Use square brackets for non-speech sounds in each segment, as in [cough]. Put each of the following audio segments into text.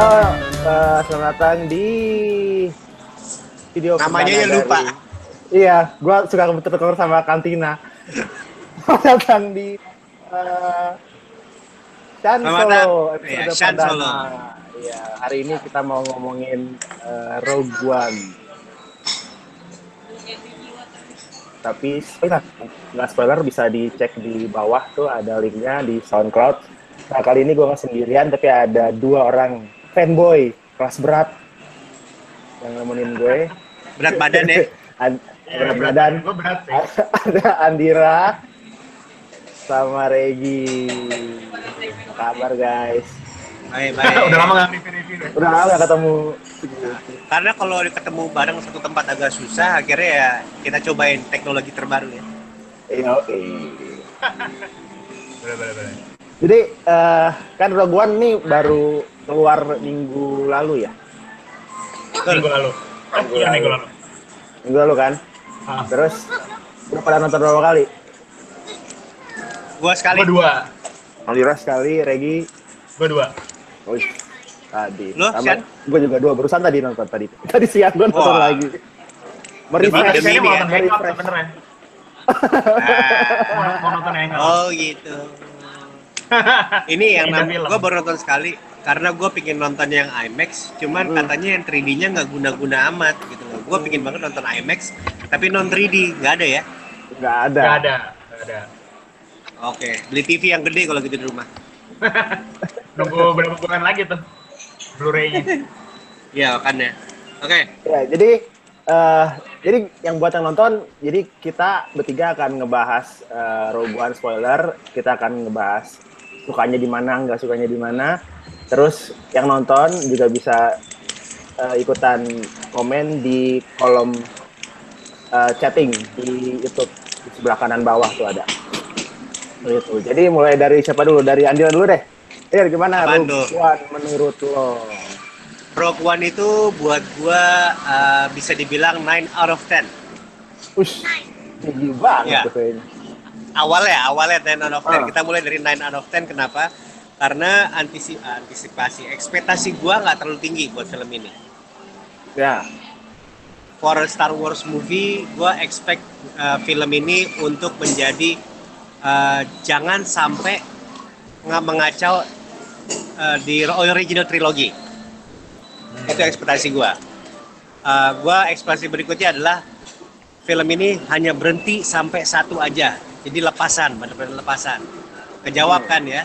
Halo, uh, selamat datang di video Namanya ya lupa. Iya, gua suka kebetulan sama Kantina. [laughs] Selamat datang di uh, Chan Selamat Solo, Iya, Chan perdana. Solo. Iya, hari ini kita mau ngomongin uh, Rogue One. Tapi spoiler, nggak spoiler bisa dicek di bawah tuh ada linknya di SoundCloud. Nah kali ini gue nggak sendirian tapi ada dua orang fanboy kelas berat yang nemenin gue. Berat badan ya. [laughs] An- berat badan. Gue berat sih. ada Andira sama Regi. Apa kabar guys? Baik, baik. [laughs] Udah lama gak review-review deh. Udah lama nggak ketemu. Karena kalau ketemu bareng satu tempat agak susah, akhirnya ya kita cobain teknologi terbaru ya. Iya, oke. Bener, bener, bener. Jadi eh, kan Rogue One nih baru keluar minggu lalu ya? Minggu lalu. Oh, iya minggu lalu. Minggu lalu kan? Ah, Terus udah pada nonton berapa kali? Gua sekali. gue dua. Andira sekali, Regi. Gue dua. Wih, tadi. Lu, Sian? Gue juga dua, barusan tadi nonton tadi. [laughs] Tadi siang gue nonton Wah. lagi. Merefresh. demi ini mau ya. nonton hangout sebenernya. Nah, Mau, mau nonton hangout. oh gitu. [laughs] Ini yang gua baru nonton sekali karena gue pingin nonton yang IMAX, cuman Hmm. katanya yang 3D-nya nggak guna-guna amat gitu loh. Gue pingin banget nonton IMAX, tapi non 3D nggak ada ya. Nggak ada. Gak ada. Gak ada. Oke, beli TV yang gede kalau gitu di rumah. [laughs] Nunggu berapa bulan lagi tuh. Blu-ray-nya. [laughs] Iya kan ya. Oke, Ya, jadi eh jadi yang buat yang nonton, jadi kita bertiga akan ngebahas eh, Rogue One spoiler, kita akan ngebahas sukanya di mana, nggak sukanya di mana. Terus yang nonton juga bisa eh, ikutan komen di kolom eh, chatting di YouTube di sebelah kanan bawah tuh ada. Gitu. Jadi mulai dari siapa dulu? Dari Andira dulu deh. Ir, gimana? One menurut lo? Rogue One itu buat gua uh, bisa dibilang 9 out of 10. Ush, tinggi banget Ya. tuh kayaknya. Awalnya, awalnya 9 out of 10. Ah. Kita mulai dari 9 out of 10. Kenapa? Karena antisi antisipasi, ekspektasi gua nggak terlalu tinggi buat film ini. Ya, For a Star Wars movie, gua expect uh, film ini untuk menjadi uh, jangan sampai nggak mengacau uh, di original trilogy. Itu ekspektasi gua. Uh, gua ekspektasi berikutnya adalah film ini hanya berhenti sampai satu aja. Jadi lepasan, benar-benar lepasan. Kejawab kan ya? Ya.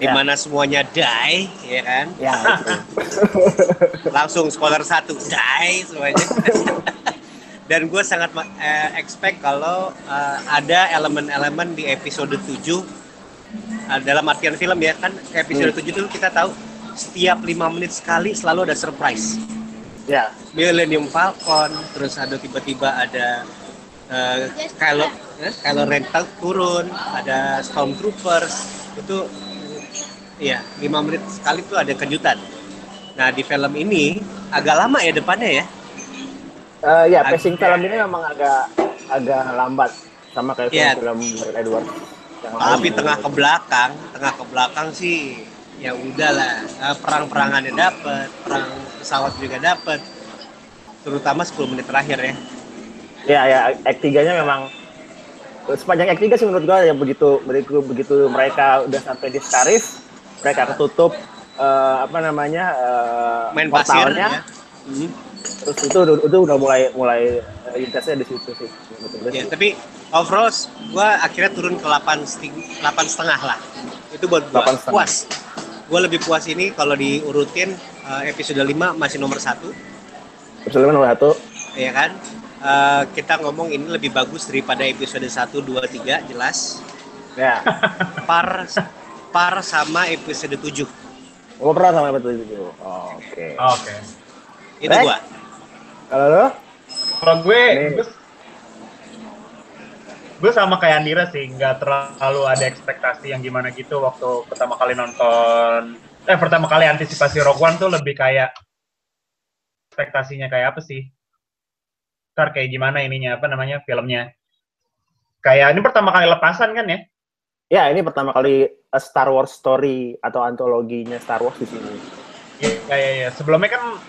Di mana semuanya die, ya kan? ya. [laughs] Langsung spoiler satu, die semuanya. [laughs] Dan gue sangat eh, expect kalau eh, ada elemen-elemen di episode 7 eh, dalam artian film ya kan episode 7 itu kita tahu setiap lima menit sekali selalu ada surprise. ya, Millennium Falcon, terus ada tiba-tiba ada uh, Kylo eh, Kylo Ren tar- turun, ada Stormtroopers, itu iya lima menit sekali tuh ada kejutan. Nah di film ini agak lama ya depannya ya. Eh, ya Ag- pacing film ini memang agak agak lambat sama kayak Ya. film Edward yang Tapi lain. tengah ke belakang, tengah ke belakang sih ya udahlah perang-perangannya dapet, perang pesawat juga dapet, terutama 10 menit terakhir ya. Ya, ya Act 3-nya memang sepanjang Act 3 sih menurut gua ya begitu begitu begitu mereka udah sampai di Scarif, mereka ketutup eh, apa namanya eh, Main pasir portalnya, ya. Hmm. terus itu udah- itu udah mulai mulai intensnya di situ sih. Ya, sih. tapi overall gua akhirnya turun ke 8 8 setengah lah. Itu buat gua 8,5. puas. Gua lebih puas ini kalau diurutin eh, episode 5 masih nomor satu, Episode nomor satu, ya kan? Eh, kita ngomong ini lebih bagus daripada episode 1, 2, 3 jelas. ya. Par par sama episode 7. Gua pernah sama episode itu. Oh, Oke. Oke. Itu Baik. gua. Kalau lo? Kalau gue, gue, gue sama kayak Andira sih, nggak terlalu ada ekspektasi yang gimana gitu waktu pertama kali nonton. Eh, pertama kali antisipasi Rogue One tuh lebih kayak ekspektasinya kayak apa sih? Kayak gimana ininya, apa namanya, filmnya. Kayak ini pertama kali lepasan kan ya? Ya, ini pertama kali a Star Wars story atau antologinya Star Wars di sini. Iya, iya, iya. Sebelumnya kan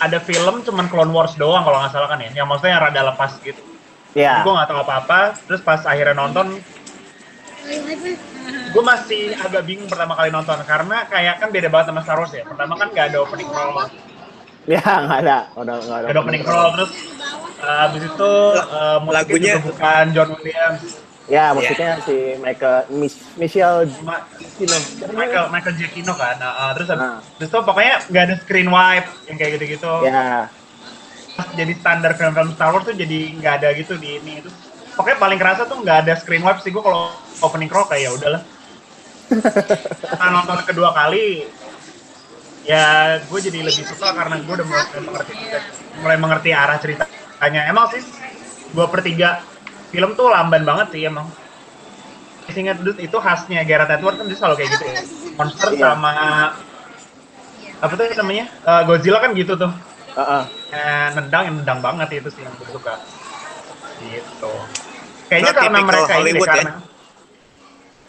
ada film cuman Clone Wars doang kalau nggak salah kan ya. Yang maksudnya yang rada lepas gitu. Ya. Gue nggak tahu apa-apa. Terus pas akhirnya nonton, gue masih agak bingung pertama kali nonton karena kayak kan beda banget sama Star Wars ya. Pertama kan nggak ada opening crawl, [laughs] Ya, nggak ada. Udah nggak ada. opening crawl. Terus uh, abis itu uh, Lagunya- bukan John Williams, Ya, maksudnya si Michael Mich- Michelle Ma- Gino. Michael Michael Giacchino kan. Nah, uh, terus abis, Nah. terus tuh pokoknya nggak ada screen wipe yang kayak gitu-gitu. Ya. Jadi standar film-film Star Wars tuh jadi nggak ada gitu di ini itu pokoknya paling kerasa tuh nggak ada screen wipe sih gue kalau opening crawl kayak ya udahlah [laughs] nah nonton kedua kali ya gue jadi lebih suka karena gue udah mulai mengerti mulai mengerti arah ceritanya. Emang sih dua per tiga film tuh lamban banget sih emang. Dut, itu khasnya Gareth Edwards kan dia selalu kayak gitu ya. Monster Iya. sama apa tuh namanya? Eh, Godzilla kan gitu tuh. Heeh. eh, nendang yang nendang banget itu sih yang gue suka. Gitu. Kayaknya Not karena mereka ini deh ya? karena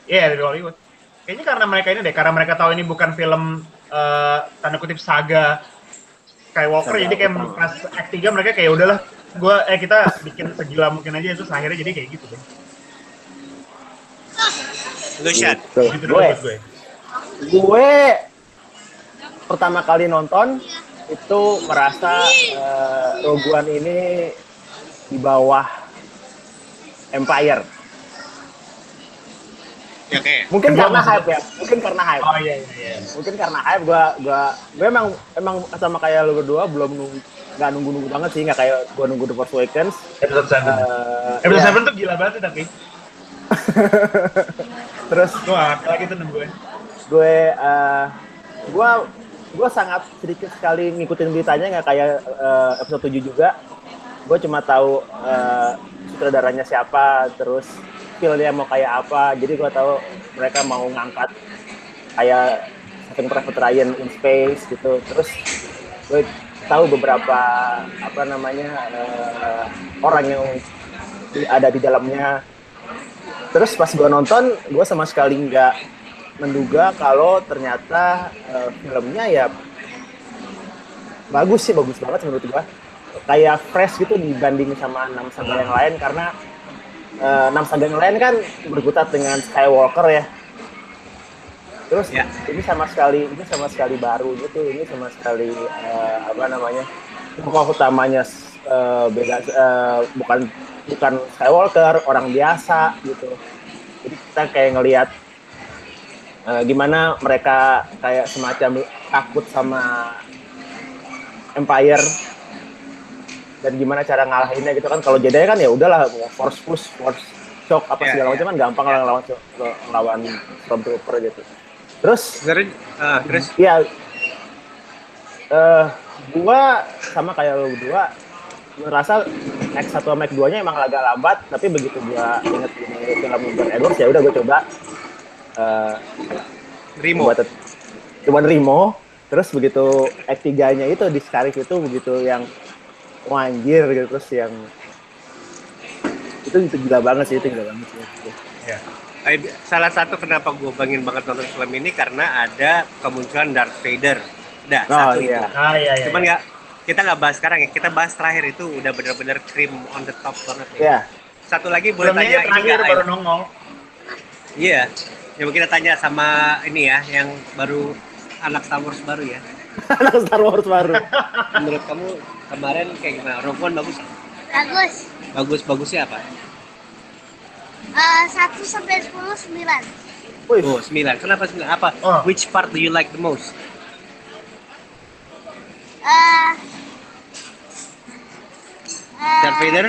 iya dari Hollywood. Kayaknya karena mereka ini deh karena mereka tahu ini bukan film eh, tanda kutip saga Skywalker Saga jadi kayak utama. pas act 3 mereka kayak udahlah gue eh kita bikin segila mungkin aja itu akhirnya jadi kayak gitu deh Lucian. Gitu. gitu Gue, gue gue pertama kali nonton itu merasa eh, Rogue One ini di bawah Empire. Ya, Oke. Mungkin Kedua karena hype ya, mungkin karena hype. oh iya iya iya. Mungkin karena hype gua gua gue emang emang sama kayak lu berdua belum nunggu nggak nunggu nunggu banget sih. Nggak kayak gua nunggu The Force Awakens. episode 7 Eh, episode ya. 7 tuh gila banget sih tapi. [laughs] Terus? Gue gak lagi tuh nungguin gue eh gue gue sangat sedikit sekali ngikutin beritanya nggak kayak eh, episode 7 juga. Gue cuma tahu eh, sutradaranya siapa terus feel-nya mau kayak apa. Jadi gue tahu mereka mau ngangkat kayak Saving Private Ryan in space gitu. Terus gue tahu beberapa apa namanya eh, orang yang ada di dalamnya. Terus pas gue nonton gue sama sekali nggak menduga kalau ternyata eh, filmnya ya bagus sih bagus banget menurut gue kayak fresh gitu dibanding sama enam saga yang lain karena eh, enam saga yang lain kan berkutat dengan Skywalker ya. Terus Ya. ini sama sekali ini sama sekali baru gitu ini sama sekali eh, apa namanya tokoh utamanya eh, beda eh, bukan bukan Skywalker orang biasa gitu. Jadi kita kayak ngelihat eh, gimana mereka kayak semacam takut sama Empire dan gimana cara ngalahinnya gitu kan. Kalau Jedi kan ya udahlah force push force shock apa Ya, segala ya. macam kan gampang lah ngelawan ngelawan stormtrooper gitu. Terus Sebenarnya, ah, terus ya eh gua sama kayak lu berdua merasa X1 sama X2 nya emang agak lambat tapi begitu gua inget ini film John Edwards ya udah gua coba eh Rimo. coba tet- coba Rimo terus begitu X3 nya itu di Scarif itu begitu yang wah anjir gitu terus yang itu itu gila banget sih itu gila banget sih ya Salah satu kenapa gue bangin banget nonton film ini karena ada kemunculan Darth Vader. Udah, Oh, satu iya. itu. ah iya iya Cuman iya. nggak kita nggak bahas sekarang ya. Kita bahas terakhir itu udah bener-bener cream on the top banget ya. ya Satu lagi boleh filmnya tanya ini terakhir nggak, baru nongol Iya. Ya mungkin kita tanya sama ini ya, yang baru anak Star Wars baru ya. [laughs] anak Star Wars baru Menurut kamu kemarin kayak gimana? Rogue One bagus? Bagus. Bagus bagusnya apa? Eh, Satu sampai sepuluh sembilan. Wih, Oh, 9. Kenapa 9? Apa? Oh. Which part do you like the most? Eh, eh, Darth Vader?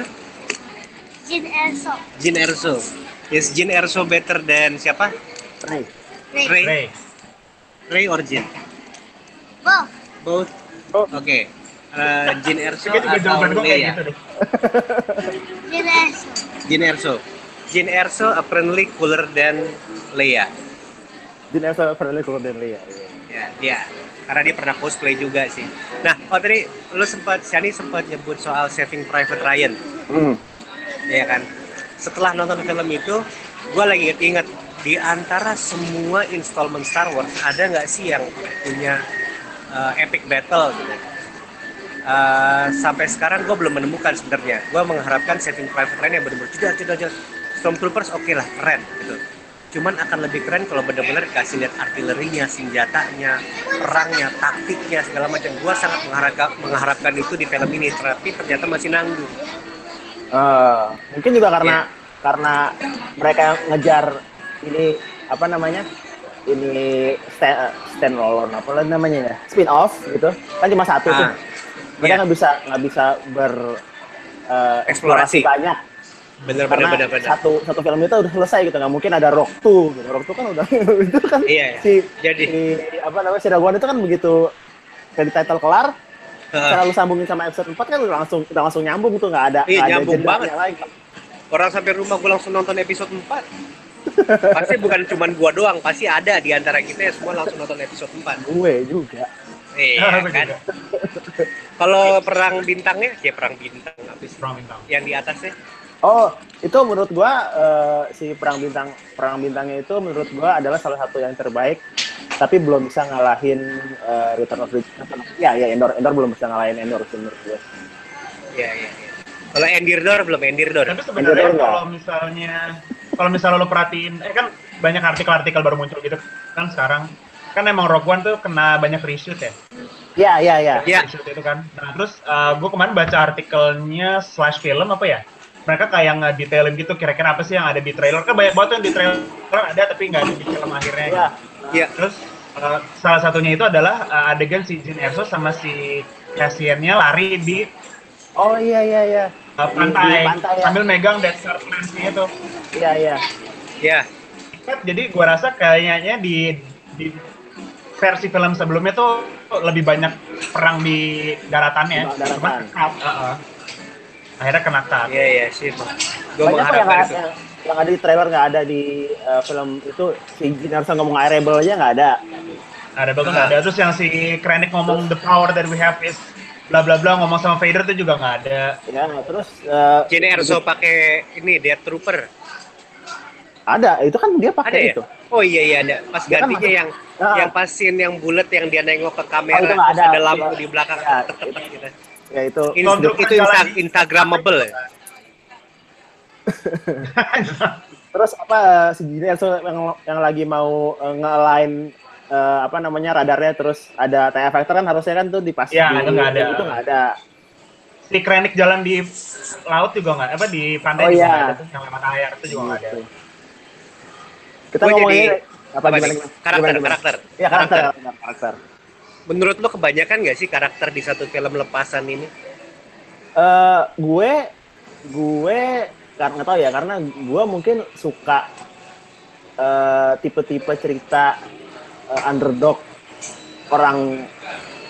Jin Erso. Jin Erso. Is Jin Erso better than siapa? Ray. Ray. Ray? Ray Ray or Jin? Both. Both. Oh. Oke. Eh, Jin Erso atau gitu deh Jin Erso. Jin Erso. Jin Erso apparently cooler than Leia. Jin Erso Friendly Golden Leia. iya. Ya, ya. Karena dia pernah cosplay juga sih. Nah, oh tadi lu sempat, Shani sempat nyebut soal Saving Private Ryan. Hmm. ya kan setelah nonton film itu gue lagi inget-inget di antara semua installment Star Wars ada nggak sih yang punya uh, epic battle gitu. Uh, sampai sekarang gue belum menemukan sebenarnya. Gue mengharapkan Saving Private Ryan yang benar-benar jedar, jedar, jedar. Stormtroopers oke lah, keren gitu. Cuman akan lebih keren kalau benar-benar kasih lihat artilerinya, senjatanya, perangnya, taktiknya segala macam. Gue sangat mengharapkan, mengharapkan itu di film ini, tapi ternyata masih nanggung. Eh, mungkin juga karena Iya. karena mereka ngejar ini apa namanya ini stand, stand alone apa namanya ya spin off gitu kan cuma satu tuh Ah, mereka iya. nggak bisa nggak bisa ber eh, Eksplorasi. banyak Bener, bener, karena bener, bener. satu satu film itu udah selesai gitu nggak mungkin ada Rock 2 gitu. Rock 2 kan udah [laughs] itu kan Iya, iya. si Jadi, si apa namanya si Raguan itu kan begitu credit title kelar uh, lu sambungin sama episode 4 kan udah langsung udah langsung nyambung tuh nggak ada Iya, ada nyambung jedanya banget. lagi orang sampai rumah gue langsung nonton episode 4 pasti bukan cuma gua doang pasti ada di antara kita yang semua langsung nonton episode 4 gue juga iya [laughs] kan. Kalau perang bintangnya ya perang bintang apa sih Perang bintang. yang di atasnya Oh, itu menurut gua eh, si perang bintang perang bintangnya itu menurut gua adalah salah satu yang terbaik, tapi belum bisa ngalahin eh, Return of the Return of- Ya, ya Endor, Endor belum bisa ngalahin Endor sih menurut gua. iya iya iya kalau Endirdor belum Endirdor Tapi sebenarnya kalau misalnya kalau misalnya lo perhatiin, eh kan banyak artikel-artikel baru muncul gitu kan sekarang. Kan emang Rogue One tuh kena banyak reshoot ya. Ya, ya, ya. Iya. Reshoot itu kan. Nah, terus gue kemarin baca artikelnya slash film apa ya? Mereka kayak ngedetailin gitu kira-kira apa sih yang ada di trailer. Kan banyak banget yang di trailer ada tapi nggak ada di film akhirnya. Ya. gitu. iya Terus eh, salah satunya itu adalah eh, adegan si Jin Erso sama si Cassian-nya lari di Oh iya iya iya. eh, Di- pantai, di pantai ya. sambil megang Death Star Lance-nya itu. Iya iya. iya Jadi gua rasa kayaknya di di versi film sebelumnya tuh lebih banyak perang di daratannya. Daratan. Cuman cut, uh-uh. akhirnya kena cut. iya iya sih gue yang, mengharapkan nggak- itu yang, yang ada di trailer nggak ada di eh, film itu si Erso ngomong airable aja nggak ada. Ada betul nggak ada. Terus yang si Krennic ngomong the power that we have is bla bla bla ngomong sama Vader itu juga nggak ada. Ya, terus eh, Jadi Erso pakai ini Death Trooper ada, itu kan dia ada pakai ya itu. oh iya iya ada pas Dia kan gantinya masuk- yang Ah. yang pasin yang bulat yang dia nengok ke kamera Oh, itu ada. ada lampu Iya. di belakang Ya, [laughs] ketek-ketek gitu. Ya itu In- itu jalan insta- instagramable ya? [laughs] Terus apa eh, si yang yang lagi mau eh, nge-align eh, apa namanya radarnya terus ada TIE Fighter kan harusnya kan tuh dipas Ya, di- itu nggak ada. Itu nggak ada. si Krennic jalan di laut juga nggak apa di pantai Oh, juga iya. nggak ada tuh yang lewat air itu juga nggak ada. Kita Gua ngomongin jadi- apa apa gimana, gimana? Karakter, Gimana, gimana? karakter. Ya karakter, Karakter. Menurut lo kebanyakan nggak sih karakter di satu film lepasan ini? Eh, gue gue karena nggak tahu ya karena gue mungkin suka eh, tipe-tipe cerita eh, underdog orang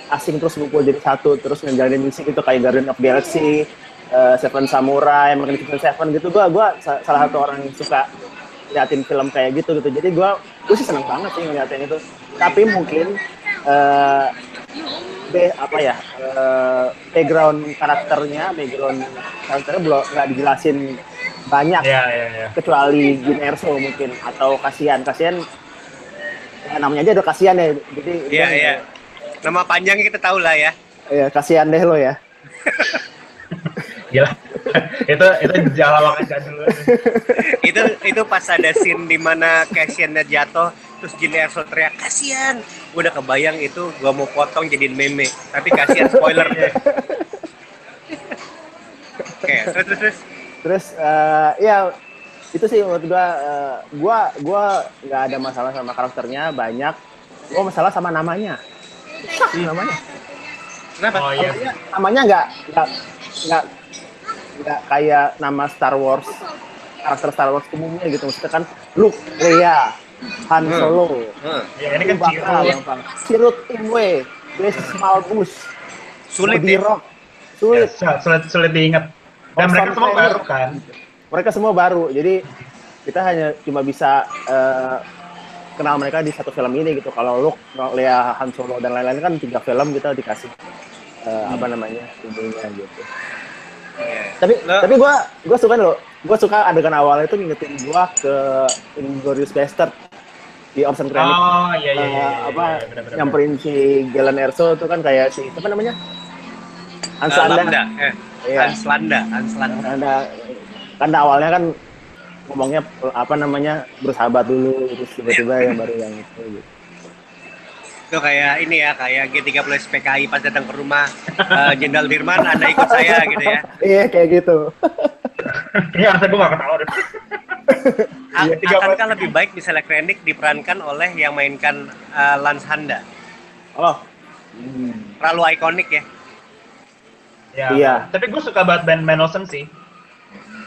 asing terus ngumpul jadi satu terus ngejalanin misi gitu kayak Guardian of Galaxy, eh, Seven Samurai, Magnificent Seven gitu. Gue gua sa- salah satu orang yang suka liatin film kayak gitu gitu. Jadi gue gue sih seneng banget sih ngeliatin itu. Tapi mungkin eh, be- apa ya eh, background karakternya background karakternya belum nggak dijelasin banyak Iya iya iya. kecuali Jin Erso mungkin atau kasihan kasihan ya, namanya aja udah kasihan ya jadi Iya dia- iya. Nama panjangnya kita tahu lah ya. ya kasihan deh lo ya [laughs] Gila. [laughs] itu itu jalawak jadul. itu itu pas ada scene di mana Cassian-nya jatuh terus Jin Erso teriak kasihan. Udah kebayang itu gua mau potong jadiin meme. Tapi kasihan spoiler. Oke, terus terus, terus. terus eh, ya itu sih menurut gua eh, gua gua nggak ada masalah sama karakternya banyak gua masalah sama namanya namanya Kenapa? Oh iya. namanya namanya nggak nggak nggak nggak kayak nama Star Wars karakter Star Wars umumnya gitu maksudnya kan Luke, Leia, Han Hmm. Solo, Hmm, Ya ini kan gampang. Sirut Imwe, Grace Malbus, sulit ya. Rock, Ya, sulit. sulit sulit diingat. Dan Orson mereka semua baru kan. Mereka semua baru, jadi kita hanya cuma bisa eh, kenal mereka di satu film ini gitu. Kalau Luke, Leia, Han Solo dan lain-lain kan tiga film kita dikasih eh, apa namanya ininya gitu. Iya. tapi Nah. tapi gue gue suka loh gue suka adegan awalnya itu ngingetin gue ke Inglourious Bastard di Orson Krennic Oh iya iya iya. eh, iya, apa iya, nyamperin si Galen Erso itu kan kayak si apa namanya Hans Eh, Landa Landa, eh, Iya. Hans Landa, Hans Landa. ada karena awalnya kan ngomongnya apa namanya bersahabat dulu terus tiba-tiba yang baru yang itu gitu. Itu kayak ini ya, kayak G30 SPKI pas datang ke rumah eh, Jenderal Dirman, Anda ikut saya gitu ya. iya kayak gitu Iya, harusnya gue gak ketawa deh. Iya, 30 akankah lebih baik misalnya Krennic diperankan oleh yang mainkan eh, Lance Handa? oh Terlalu ikonik ya. Ya, Iya. Tapi gue suka banget Ben Mendelsohn sih.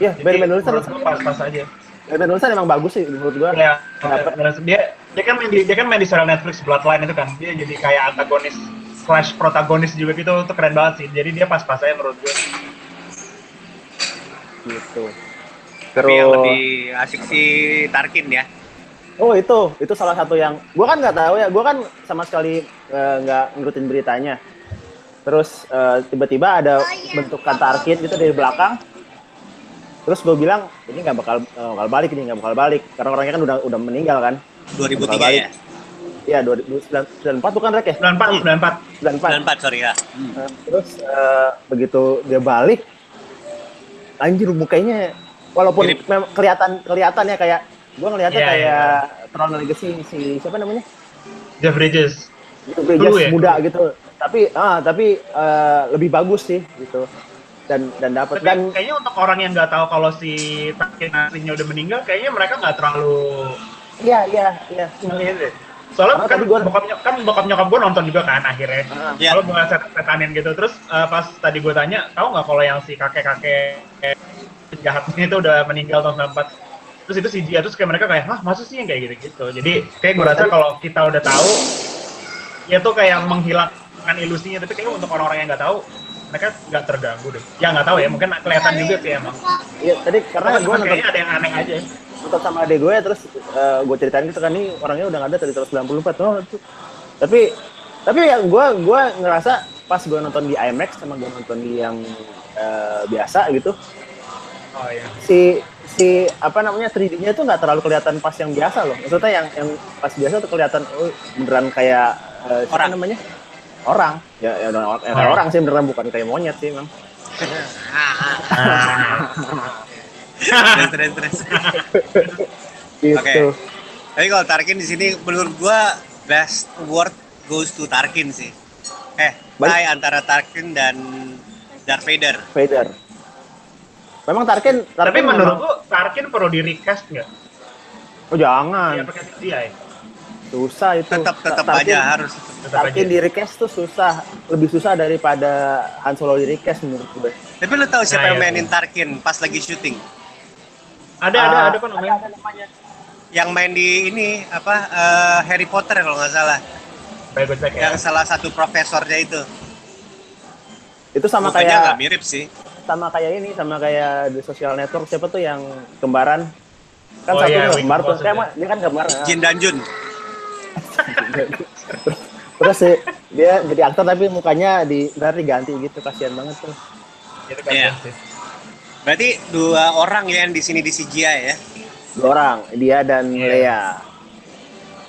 iya Ben Mendelsohn menurut gue pas-pas aja. Ben Mendelsohn emang bagus sih menurut gua Ya, Kenapa? dia dia kan main di dia kan main di serial Netflix Bloodline itu kan. Dia jadi kayak antagonis slash protagonis juga gitu itu keren banget sih. Jadi dia pas-pas aja menurut gue. gitu Tapi yang Terus- lebih asik si Tarkin ya. Oh itu, itu salah satu yang gua kan nggak tahu ya, gua kan sama sekali eh, nggak ngikutin beritanya. Terus eh, tiba-tiba ada bentukan Tarkin gitu dari belakang. Terus gue bilang ini nggak bakal eh, bakal balik ini nggak bakal balik karena orangnya kan udah udah meninggal kan. 2003 Balik. ya. Iya 2094 bukan rek ya? 94 94. 94. 94 sorry ya. Nah, terus eh, begitu dia balik, anjir mukanya walaupun Mirip. memang kelihatan kelihatan ya kayak gua ngelihatnya Iya, kayak Tron Legacy si siapa namanya? Jeff Bridges. Itu Bridges Dulu ya? muda gitu. Tapi ah tapi eh, lebih bagus sih gitu. Dan dan dapat Tapi dan kayaknya untuk orang yang nggak tahu kalau si Tarkin aslinya udah meninggal, kayaknya mereka nggak terlalu iya iya iya. Soalnya Karena kan gua- bokap nyok- kan bokap nyokap gue nonton juga kan akhirnya. Ah, Iya. Kalau bukan set setanin gitu. Terus eh, pas tadi gue tanya, tahu nggak kalau yang si kakek-kakek jahatnya itu udah meninggal tahun 94? Terus itu CGI terus kayak mereka kayak, hah masa sih yang kayak gitu-gitu. Jadi kayak gue rasa kalau kita udah tahu, ya tuh kayak menghilangkan ilusinya. Tapi kayaknya untuk orang-orang yang nggak tahu, mereka nggak terganggu deh. Ya nggak tahu ya, mungkin kelihatan juga sih emang. Iya tadi karena gue nonton ada yang aneh aja. nonton sama adek gue terus gue ceritain gitu kan nih orangnya udah nggak ada dari tahun 94 oh, itu. tapi tapi yang gue gue ngerasa pas gue nonton di IMAX sama gue nonton di yang eh, biasa gitu Oh iya. si si apa namanya 3D-nya tuh nggak terlalu kelihatan pas yang biasa loh maksudnya yang yang pas biasa tuh kelihatan oh beneran kayak eh, siapa Orang. namanya orang ya, ya orang, ya, Orang. orang sih beneran bukan kayak monyet sih emang Terus terus terus. gitu Oke. Tapi kalau Tarkin di sini menurut gua best award goes to Tarkin sih. Eh, Baik. tie antara Tarkin dan Darth Vader. Vader memang Tarkin, Tapi Tarkin menurut memang- lu Tarkin perlu di recast nggak? oh jangan Iya pakai CGI. Susah itu Tetap tetap Tarkin- aja harus. Tetap aja. Tarkin di request tuh susah, lebih susah daripada Han Solo di request menurut gue. Tapi lu tahu siapa Nah, yang iya. mainin Tarkin pas lagi syuting? Ada ada Ah, ada apa namanya? Yang main di ini apa eh, Harry Potter kalau nggak salah. Baik ya. Yang salah satu profesornya itu. Itu sama Mukanya kayak nggak mirip sih. sama kayak ini, sama kayak di social network siapa tuh yang kembaran? Kan Oh satu iya, kembar tuh, kayak dia kan kembar. ah. Jin dan Jun. [laughs] Terus sih, dia jadi aktor tapi mukanya di ntar diganti gitu, kasihan banget tuh. Itu kan Iya. sih. Berarti dua orang ya yang di sini di CGI ya. Dua orang, dia dan Iya. Lea.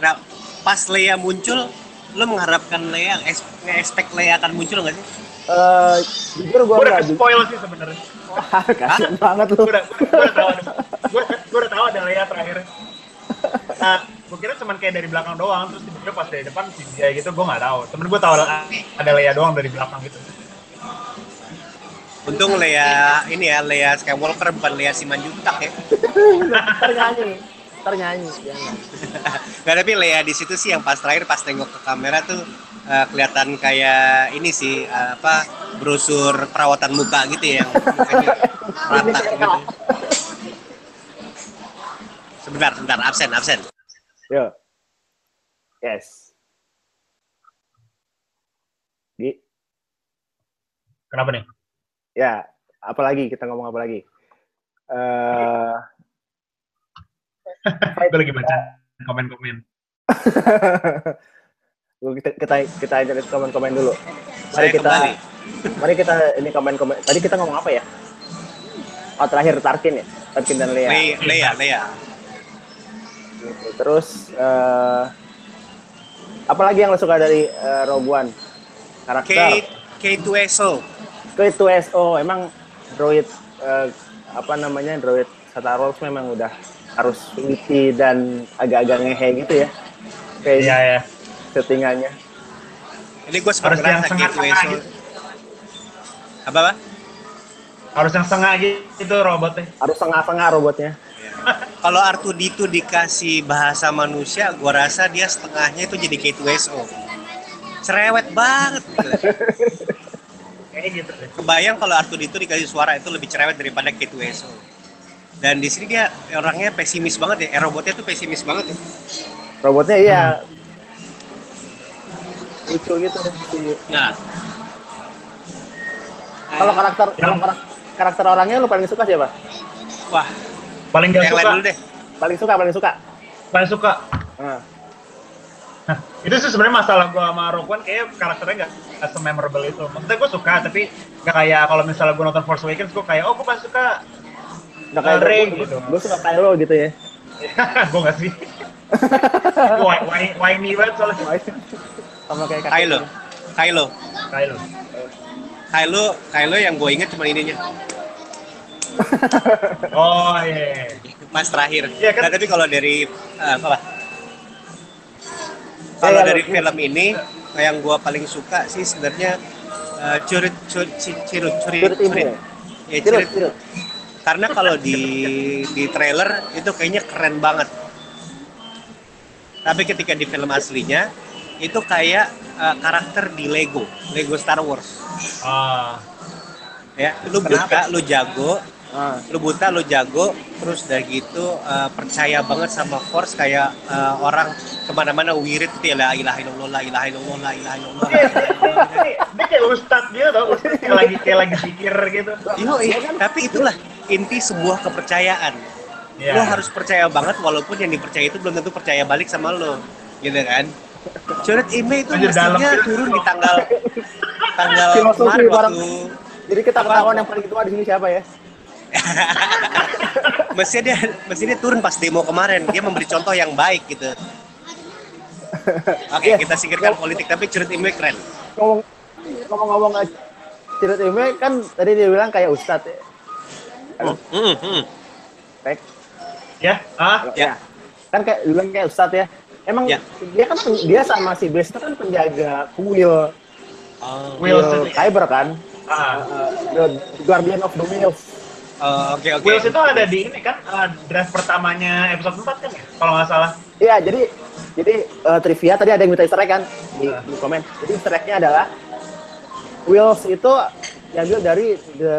Nah, pas Leia muncul, lu mengharapkan Leia, expect Leia akan muncul nggak sih? Eh, jujur gue udah spoil sih sebenarnya. Wah, kasihan banget lu. Gue udah gue udah tahu ada gue gue udah tahu ada Leia terakhir. [laughs] Nah, gue kira cuman kayak dari belakang doang, terus tiba-tiba pas dari depan CGI gitu, gue nggak tahu. Temen gue tahu ada, ada Leia doang dari belakang gitu. Untung Leia ini ya, Leia Skywalker bukan Leia Simanjuntak ya. [laughs] Ternyanyi, ternyanyi. [laughs] Nggak, tapi Leia di situ sih yang pas terakhir pas tengok ke kamera tuh eh, kelihatan kayak ini sih eh, apa brosur perawatan muka gitu ya [laughs] rata gitu. Sebentar, sebentar, absen, absen. Yo. Yes. Gi, Kenapa nih? ya, apalagi kita ngomong apa lagi? Eh, Gue lagi baca komen-komen. [laughs] Gua kita kita kita aja komen-komen dulu. Mari Saya kita kembali. mari kita ini komen-komen. Tadi kita ngomong apa ya? Oh, terakhir Tarkin ya. Tarkin dan Lea. Le- Leia, Leia. Gitu. Terus eh apalagi yang lo suka dari eh, Rogue One? Karakter. K K2SO. K2SO emang droid eh, apa namanya droid Star Wars memang udah harus witty dan agak-agak ngehe gitu ya. Kayak Iya ya. settingannya. Ini gue yang ngerasa sengah-sengah K2SO. gitu. Apa, Pak? Harus yang setengah gitu robotnya. Harus tengah-tengah robotnya. Kalau R2D2 dikasih bahasa manusia, gua rasa dia setengahnya itu jadi K2SO. Cerewet banget. gitu. Gitu. Kebayang kalau R2D2 dikasih suara itu lebih cerewet daripada K2SO. Dan di sini dia orangnya pesimis banget ya. Eh, robotnya tuh pesimis banget ya. Robotnya iya lucu gitu Nah, Kalau karakter kalau karak- karakter orangnya lu paling suka siapa? wah, Paling gak yang lain suka. dulu deh. Paling suka paling suka. Paling suka. Nah, Nah, itu sih sebenarnya masalah gua sama Rogue One kayak karakternya nggak nggak se-memorable itu. Maksudnya gua suka tapi nggak kayak kalau misalnya gua nonton Force Awakens gua kayak oh gua paling suka nggak kayak gue, gitu. gue suka Kylo gitu ya. [laughs] gua nggak sih. Whiny, whiny banget soalnya. Sama kayak. Kylo. Kylo. Kylo. Kylo, Kylo yang gue inget cuma ininya. [laughs] Oh iya. Pas terakhir. Iya kan? Nah, tapi kalau dari eh, apa? Iya, Kalau iya, dari iya. film ini yang gue paling suka sih sebenarnya eh, curit curit curit curit. Ya, Tirut, curit. Karena kalau di di trailer itu kayaknya keren banget. Tapi ketika di film aslinya itu kayak eh, karakter di Lego, Lego Star Wars. Ah. Ya, lu buta, lu jago, Ah, lu buta, lu jago, terus dari gitu eh, percaya banget sama Force kayak eh, orang ke mana-mana wirid gitu ya la ilaha illallah, la ilaha illallah, la ilaha illallah. Dia dia kayak ustadz gitu tau, kayak lagi kayak lagi pikir gitu. Iya, tapi itulah inti sebuah kepercayaan. Iya. Lo harus percaya banget walaupun yang dipercaya itu belum tentu percaya balik sama lo, gitu kan? Coret email itu mestinya turun di tanggal tanggal kemarin waktu Jadi kita ketahuan yang paling tua di sini siapa ya? [laughs] mestinya dia mestinya dia turun pas demo kemarin dia memberi contoh yang baik gitu. Oke, Iya. kita singkirkan politik tapi Coret email keren. Ngomong ngomong-ngomong Imre kan tadi dia bilang kayak ustadz ya. Hmm, hmm. Pek. Ya, ah, Ya. Kan kayak bilang kayak ustadz ya. Emang Ya. dia kan dia sama si kan penjaga kuil Oh, kuil ya? Kyber kan. ah. Uh, the Guardian of the Wheels. Oh, oke oke. Wheels itu ada di ini kan uh, draft pertamanya episode 4 kan ya? Kalau nggak salah. Iya, jadi jadi eh, trivia tadi ada yang minta easter egg kan di, Ah. di komen. Jadi easter egg-nya adalah Wheels itu diambil dari the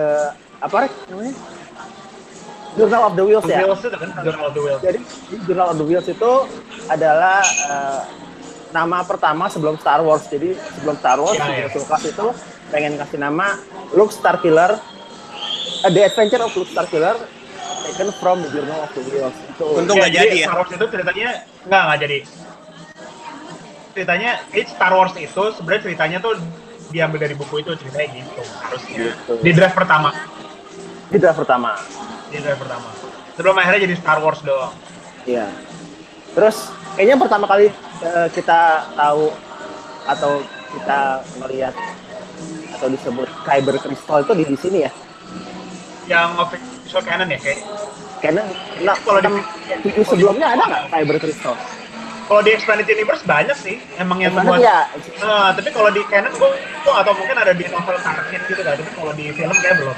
apa Rek, namanya? Journal of the Wheels The ya. Wheels itu kan Journal of the Wheels. Jadi di Journal of the Wheels itu adalah eh, nama pertama sebelum Star Wars. Jadi sebelum Star Wars, Ya, ya. George Lucas itu pengen kasih nama Luke Starkiller, eh, The Adventure of Luke Starkiller taken from the Journal of the Wheels. Itu Untung nggak jadi ya. Star Wars itu ceritanya nggak nggak jadi. Ceritanya it Star Wars itu sebenarnya ceritanya tuh diambil dari buku itu ceritanya gitu harusnya. Gitu. Di draft pertama. di draft pertama. Di draft pertama. Sebelum akhirnya jadi Star Wars doang. Iya. Terus kayaknya pertama kali eh, kita tahu atau kita melihat atau disebut Kyber Crystal itu di, di sini ya. Yang official canon ya kayak. Karena nah, Kalau di- tujuh sebelumnya ada nggak Kyber Crystal? Kalau di Expanded Universe banyak sih. Emang yang membuat ya Nah, tapi kalau di canon gua, gua atau mungkin ada di novel Tarkin gitu kan, tapi kalau di film kayak belum.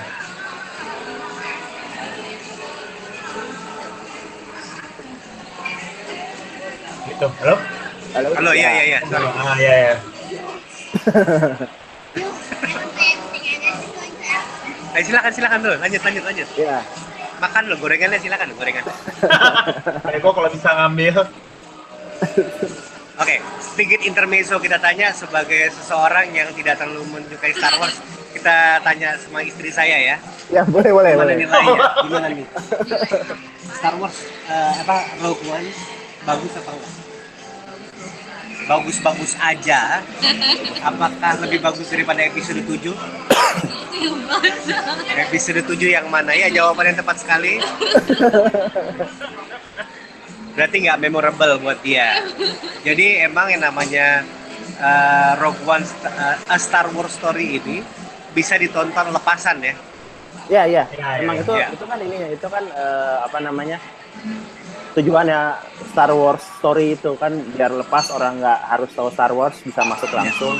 Gitu. Halo? halo, Halo, ya ya ya. Sorry. Ah, iya [laughs] ya. Eh, silakan silakan dulu. Lanjut lanjut lanjut. Ya. Makan lo gorengannya silakan gorengan. [laughs] Kayak gua kalau bisa ngambil Oke, sedikit intermezzo kita tanya sebagai seseorang yang tidak terlalu menyukai Star Wars. Kita tanya sama istri saya ya. Ya boleh boleh Gimana boleh. nilainya? Gimana nih? [laughs] Star Wars eh, apa Rogue One bagus apa enggak? Bagus-bagus aja. [laughs] Apakah lebih bagus daripada episode 7? episode 7 yang mana ya? Jawaban yang tepat sekali. [laughs] berarti nggak memorable buat dia. Jadi emang yang namanya uh, Rogue One uh, A Star Wars Story ini bisa ditonton lepasan ya. Iya, iya. Iya, Emang iya, itu iya. itu kan ini itu kan eh, apa namanya? Tujuannya Star Wars story itu kan biar lepas orang nggak harus tahu Star Wars bisa masuk langsung.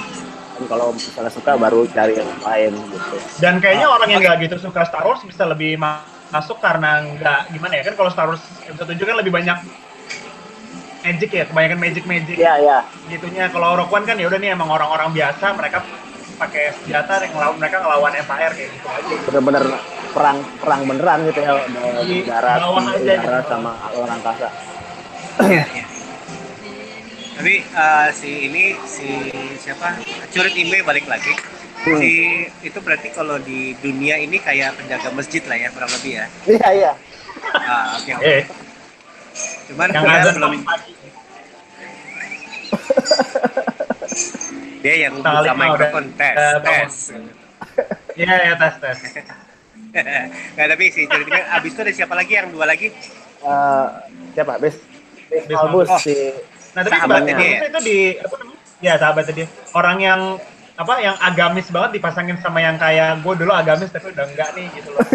Dan kalau misalnya suka baru cari yang lain gitu. Dan kayaknya Oh, orang yang nggak gitu suka Star Wars bisa lebih ma- masuk karena nggak gimana ya kan kalau Star Wars episode 7 kan lebih banyak magic ya, kebanyakan magic magic Iya, iya. gitunya. Kalau Rogue One kan ya udah nih emang orang-orang biasa, mereka pakai senjata yang ngelawan mereka ngelawan Empire kayak gitu aja. Bener-bener perang perang beneran gitu ya di darat, di aja darat gitu. sama luar angkasa. Iya, iya. Tapi uh, si ini si siapa? Curit Imbe balik lagi. Hmm. Si itu berarti kalau di dunia ini kayak penjaga masjid lah ya kurang lebih ya. Iya, iya. Ah, oke oke. Eh, Cuman yang dia azan belum dia yang Tengah buka lima mikrofon udah, tes eh, tes. Iya, ya tes tes. [laughs] [laughs] Nggak tapi si Curit Imbe abis itu ada siapa lagi yang dua lagi? Eh, siapa? Bes Bes Malbus Malbus. si Nah, tapi Sahabatnya dia. itu di apa namanya? Ya, sahabatnya dia. Orang yang apa yang agamis banget dipasangin sama yang kayak gue dulu agamis tapi udah enggak nih gitu loh. [laughs]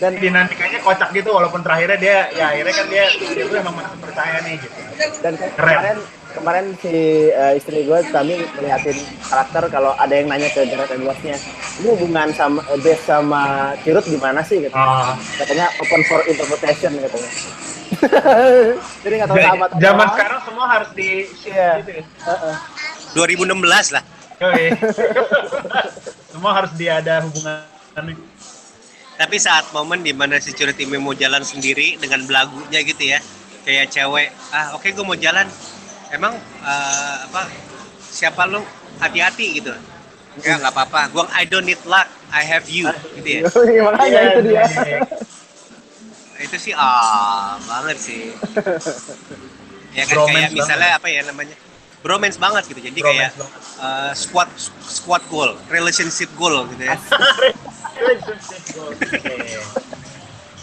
dan Di nanti kayaknya kocak gitu walaupun terakhirnya dia ya akhirnya kan dia dia tuh emang masih percaya nih gitu. dan ke- kemarin kemarin si eh, istri gue kami melihatin karakter kalau ada yang nanya ke Gareth Edwards-nya ini hubungan sama eh, Bes sama Kirut gimana sih gitu. Ah, katanya open for interpretation katanya [laughs] jadi nggak tahu sama zaman apa. sekarang semua harus di Iya. gitu ya. Heeh. 2016 lah. [laughs] Semua harus dia ada hubungan Tapi saat momen di mana si Curit Imbe mau jalan sendiri dengan belagunya gitu ya, kayak cewek, ah oke gue mau jalan, emang eh, apa siapa lu hati-hati gitu. Ya nggak apa-apa, gua I don't need luck, I have you gitu ya. [laughs] makanya Iya, itu dia iya, iya. Itu sih ah banget sih. [laughs] Ya kan Bromance kayak misalnya apa ya namanya? Bromance banget gitu. Jadi kayak Bromance banget. eh, squad squad goal, relationship goal gitu ya. [laughs] Relationship.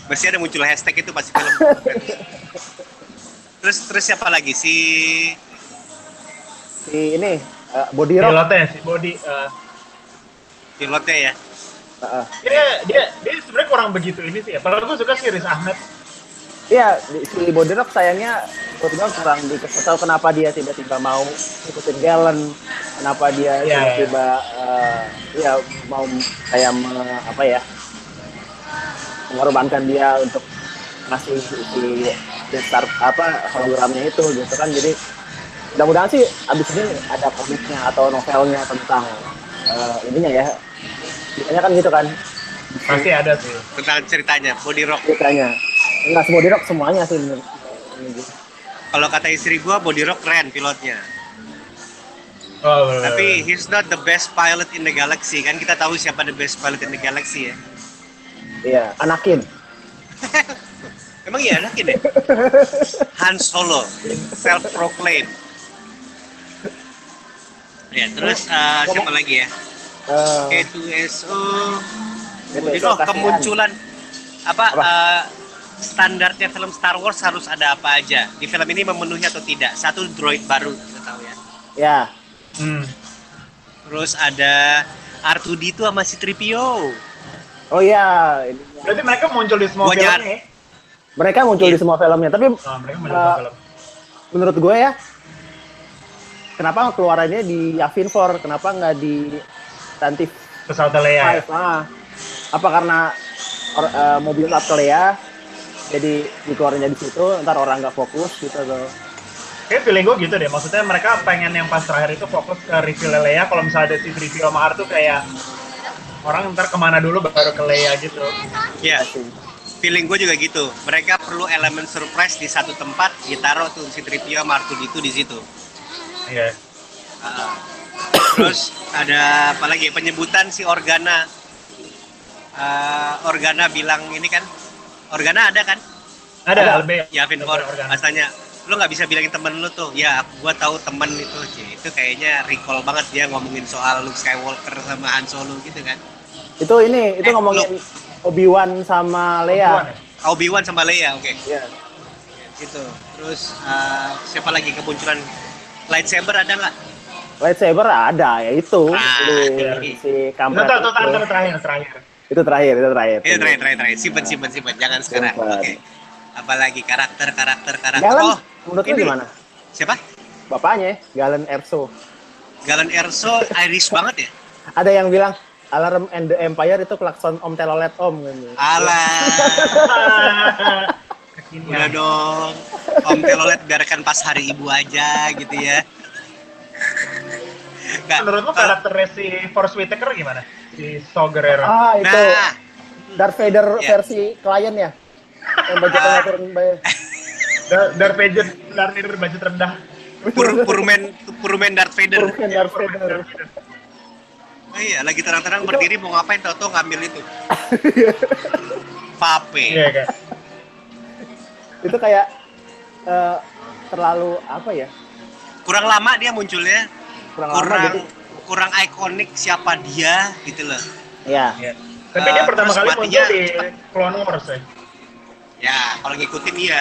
Pasti ada muncul hashtag itu pasti film. Terus terus siapa lagi si si ini eh, body rock Pilotnya si Body eh, pilotnya ya? Heeh. dia dia dia sebenarnya kurang begitu ini sih ya. Padahal gue suka sih Riz Ahmed. Iya, di- si Body Rock sayangnya menurut gua kurang dikasih tahu kenapa dia tiba-tiba mau ikutin Galen, kenapa dia Iya, tiba-tiba eh, ya mau kayak me- apa ya mengorbankan dia untuk ngasih si, si Death Star apa hologramnya itu gitu kan jadi mudah-mudahan sih abis ini ada komiknya atau novelnya tentang eh, ininya ya Biasanya kan gitu kan Pasti ada sih. Tentang ceritanya, body rock. ceritanya enggak semua Body Rock semuanya sih. Kalau kata istri gua body rock keren pilotnya. Oh, bener, Tapi bener. he's not the best pilot in the galaxy. Kan kita tahu siapa the best pilot in the galaxy ya. iya Anakin [laughs] Emang iya anak ini? Han Solo, self proclaimed. Ya, terus eh, siapa lagi ya? Eh, K2SO. K2SO Kemudian oh, kemunculan apa, Apa? eh, standarnya film Star Wars harus ada apa aja? Di film ini memenuhi atau tidak? Satu droid baru, kita tahu ya. ya Hmm. Terus ada R2D2 sama si Tripio. oh iya ini Berarti mereka muncul di semua Gua filmnya ya? Mereka muncul di Iya. semua filmnya tapi Oh, mereka Eh, film. menurut gue ya kenapa keluarannya di Yavin 4 kenapa nggak di Tantif Pesawat Leia. 5 ah. apa karena or- eh, mobil Leia jadi dikeluarinnya di situ ntar orang nggak fokus gitu tuh Kayak feeling gue gitu deh. Maksudnya mereka pengen yang pas terakhir itu fokus ke reveal Leia. Kalau misalnya ada si review sama Artu kayak orang ntar ke mana dulu baru ke Leia gitu. Ya, feeling gue juga gitu. Mereka perlu elemen surprise di satu tempat, ditaruh tuh si Tripio sama R2D2 di situ. Iya. Ah. Terus ada apa lagi? Penyebutan si Organa. Ah, Organa bilang ini kan, Organa ada kan? Ada, lebih. Ya, Vin Ford. Organa. Mas tanya, lu nggak bisa bilangin temen lu tuh. Ya, gua tahu temen itu. Itu kayaknya recall banget dia ngomongin soal Luke Skywalker sama Han Solo gitu kan. itu ini itu Eh, ngomongin Obi Wan sama Leia Obi-Wan ya? Obi Wan sama Leia, oke. Iya. Gitu. Terus eh, siapa lagi kemunculan lightsaber ada nggak? Lightsaber ada ya itu. Ah, Ini, iya. si Itu kampret. tuh, tuh, itu. terakhir, terakhir, terakhir. Itu terakhir, itu terakhir. Ini terakhir, terakhir, terakhir. Simpen, simpen, simpen. Jangan sekarang. Oke. Apalagi karakter, karakter, karakter. Galen, Oh, menurut ini. gimana? siapa? Bapaknya, Galen Erso. Galen Erso, Irish banget ya? Ada yang bilang Alarm and the Empire itu klakson Om Telolet Om. Gitu. Alah, udah dong. Om Telolet biarkan pas hari ibu aja gitu ya. Nggak, Menurut lo karakternya si Force Whitaker gimana? Si Saw Gerrera. Ah, itu Nah, Darth Vader Iya. versi klien ya. Yang budgetnya Ah. Dar- Darth Vader, Darth Vader budget rendah. pur Purmen, Purmen Darth Vader. Purmen Darth Vader. Oh iya, lagi terang-terang Itu- berdiri mau ngapain tau-tau ngambil itu. [laughs] Vape. Iya kayak. Itu kayak eh, terlalu apa ya? Kurang lama dia munculnya. Kurang, lama Kurang gitu. kurang ikonik siapa dia gitu loh. Ya. Iya. Tapi dia Eh, pertama kali matinya muncul di cepet. Clone Wars ya. Ya, kalau ngikutin iya.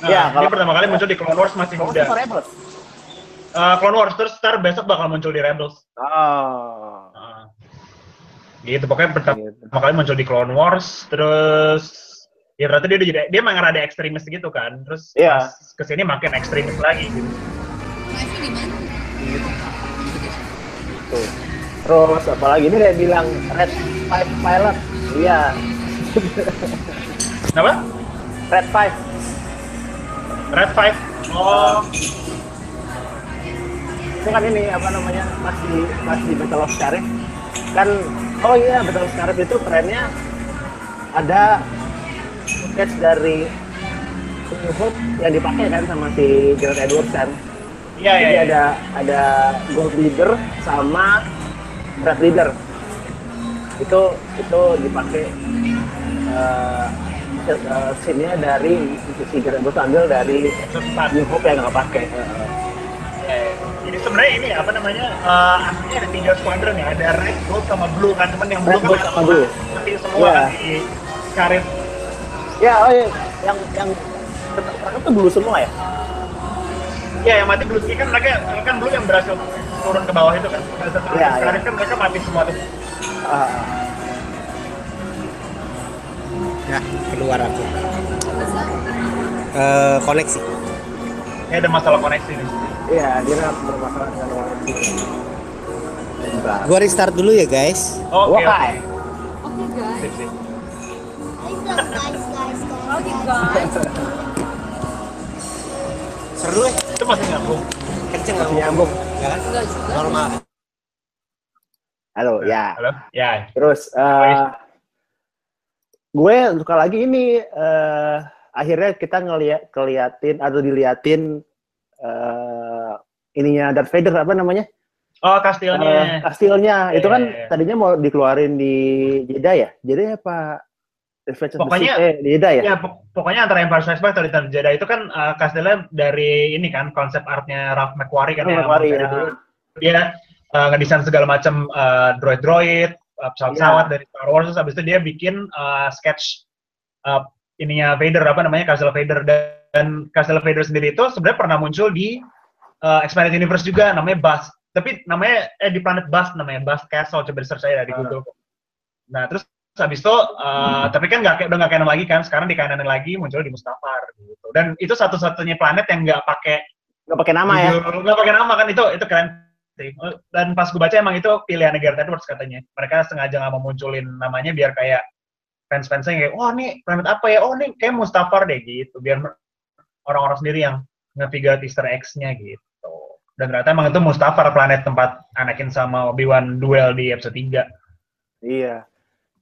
Nah, Iya, dia kalau- pertama kali muncul di Clone Wars masih muda. Rebels. Eh, Clone Wars terus ntar besok bakal muncul di Rebels. Oh. Gitu pokoknya pertama Gitu. kali muncul di Clone Wars terus ya ternyata dia udah jadi dia emang rada ekstremis gitu kan terus pas ke sini makin ekstremis lagi gitu Live-nya di mana? Tuh. Terus apalagi ini dia bilang Red Five Pilot. Iya. [laughs] kenapa Red Five. Red Five oh Itu kan ini apa namanya masih masih Battle of Scarif. Kan oh iya of Scarif itu kerennya ada footage dari New Hope yang dipakai kan sama si Gareth Edwards kan. iya iya Jadi iya ada ada Gold Leader sama Red Leader. Itu itu dipakai uh, uh, scene-nya dari si Gareth Edwards ambil dari. New Hope yang nggak pakai. Eh, Jadi sebenarnya ini apa namanya? eh aslinya ada tiga squadron ya, ada red, gold sama blue kan, cuman yang blue Red, kan gold, sama blue. mati semua kan di Scarif. Ya, oh iya, yang yang mereka tuh blue semua ya. Iya yang mati blue kan mereka kan blue yang berhasil turun ke bawah itu kan. Iya, Scarif iya. kan mereka mati semua tuh. Ah, Ya, keluar aku. Eh, koneksi. Ini ada masalah koneksi nih. Iya, dia bermasalah dengan warranty. Gua restart dulu ya, guys. Oke. oke. Guys. Sip, sip. Guys, guys, guys. Oke guys. Seru ya? Itu masih nyambung. Kenceng Masih nggak? nyambung. Ya kan? Enggak juga. Normal. Halo, ya. Halo? Ya. Terus eh gue suka lagi ini eh akhirnya kita ngeliat keliatin atau diliatin eh ininya Darth Vader apa namanya? Oh, kastilnya. kastilnya. Itu kan Iya, iya. tadinya mau dikeluarin di Jeddah ya? Jeddah apa? Pokoknya- eh, di Jeddah ya? Ya, pok- pokoknya antara Empire Strikes Back atau Return of Jedi itu kan uh, kastilnya dari ini kan konsep artnya Ralph McQuarrie kan Oh, yang McQuarrie, ya. dia uh, ngedesain segala macam uh, droid-droid, uh, pesawat-pesawat Ya. dari Star Wars terus habis itu dia bikin uh, sketch uh, ininya Vader apa namanya Castle Vader dan Castle Vader sendiri itu sebenarnya pernah muncul di uh, Expanded Universe juga namanya Bust. Tapi namanya eh di planet Bust namanya Bust Castle coba di search aja di Ah. Google. Nah, terus habis itu uh, tapi kan nggak kayak- udah nggak kanan lagi kan sekarang dikananin lagi muncul di Mustafar gitu dan itu satu-satunya planet yang nggak pakai Nggak pakai nama ya? nggak pakai nama kan itu itu keren sih dan pas gue baca emang itu pilihan Gareth Edwards katanya mereka sengaja nggak mau munculin namanya biar kayak fans-fansnya kayak wah nih planet apa ya oh nih kayak Mustafar deh gitu biar orang-orang sendiri yang nge-figure Easter eggs-nya gitu dan ternyata emang itu Mustafar planet tempat Anakin sama Obi-Wan duel di episode 3 Iya.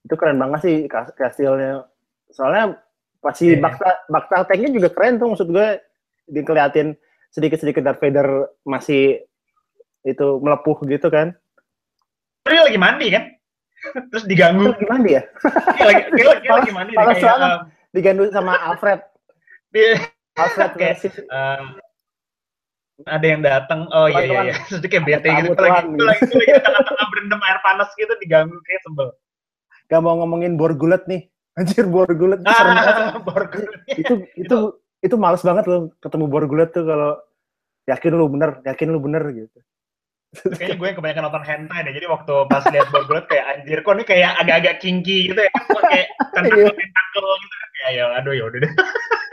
Itu keren banget sih kas- kastilnya. Soalnya pasti Iya. bakta bakta tanknya juga keren tuh maksud gue dikeliatin sedikit-sedikit Darth Vader masih itu melepuh gitu kan. dia lagi mandi kan [laughs] terus diganggu Itu gimana dia? dia lagi dia, lagi- dia lagi mandi nih, Panas kayak um, Digandu sama Alfred. dia Alfred [laughs] Kayak, ada yang datang oh iya iya iya terus dia kayak bete gitu lagi Tuhan, itu lagi, itu lagi tengah-tengah berendam air panas gitu diganggu kayak sebel gak mau ngomongin Borgulet nih. Anjir banget. [laughs] Ah, Borgullet. itu itu itu males banget loh ketemu Borgullet tuh kalau yakin lu bener, yakin lu bener gitu. Kayaknya gue yang kebanyakan nonton hentai deh. Jadi waktu pas lihat Borgullet kayak anjir kok ini kayak agak-agak kinky gitu ya. Kok kayak tentakel tentakel gitu. Kayak ya aduh ya udah deh. [laughs]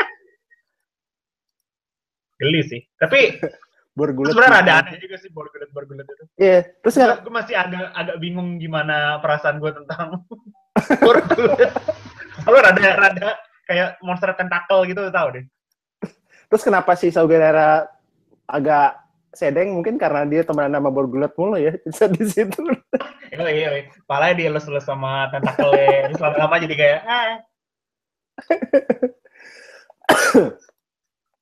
Geli sih. Tapi [laughs] Borgullet. sebenarnya ada aneh juga sih Borgullet Borgullet itu. Iya, terus nggak gue masih agak agak bingung gimana perasaan gue tentang [laughs] Borgullet. Lu rada rada kayak monster tentakel gitu tahu deh. terus kenapa si Saugerera agak sedeng mungkin karena dia temenan sama Borgullet mulu ya bisa di situ. Itu iya, iya. Palanya dielus-elus sama tentakelnya. Terus lama-lama jadi kayak ah. [laughs]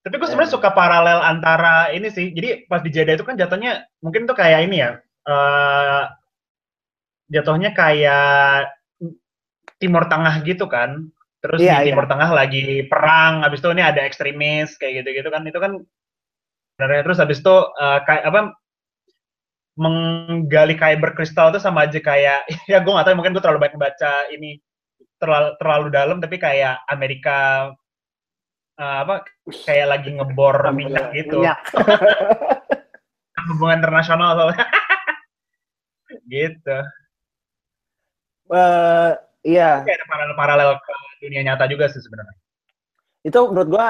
Tapi gue sebenarnya suka paralel antara ini sih. Jadi pas di Jeddah itu kan jatuhnya mungkin tuh kayak ini ya. eh jatuhnya kayak Timur Tengah gitu kan. Terus Iya, di iya. Timur Tengah lagi perang. Habis itu ini ada ekstremis kayak gitu-gitu kan. Itu kan sebenarnya terus habis itu eh, kayak apa menggali kayak berkristal itu sama aja kayak [laughs] ya gue gak tahu mungkin gue terlalu banyak baca ini terlalu terlalu dalam tapi kayak Amerika eh, apa kayak lagi ngebor minyak. gitu. Minyak. [laughs] hubungan internasional soalnya. [laughs] Gitu. Eh, iya, kayak ada paralel paralel ke dunia nyata juga sih sebenarnya. Itu menurut gua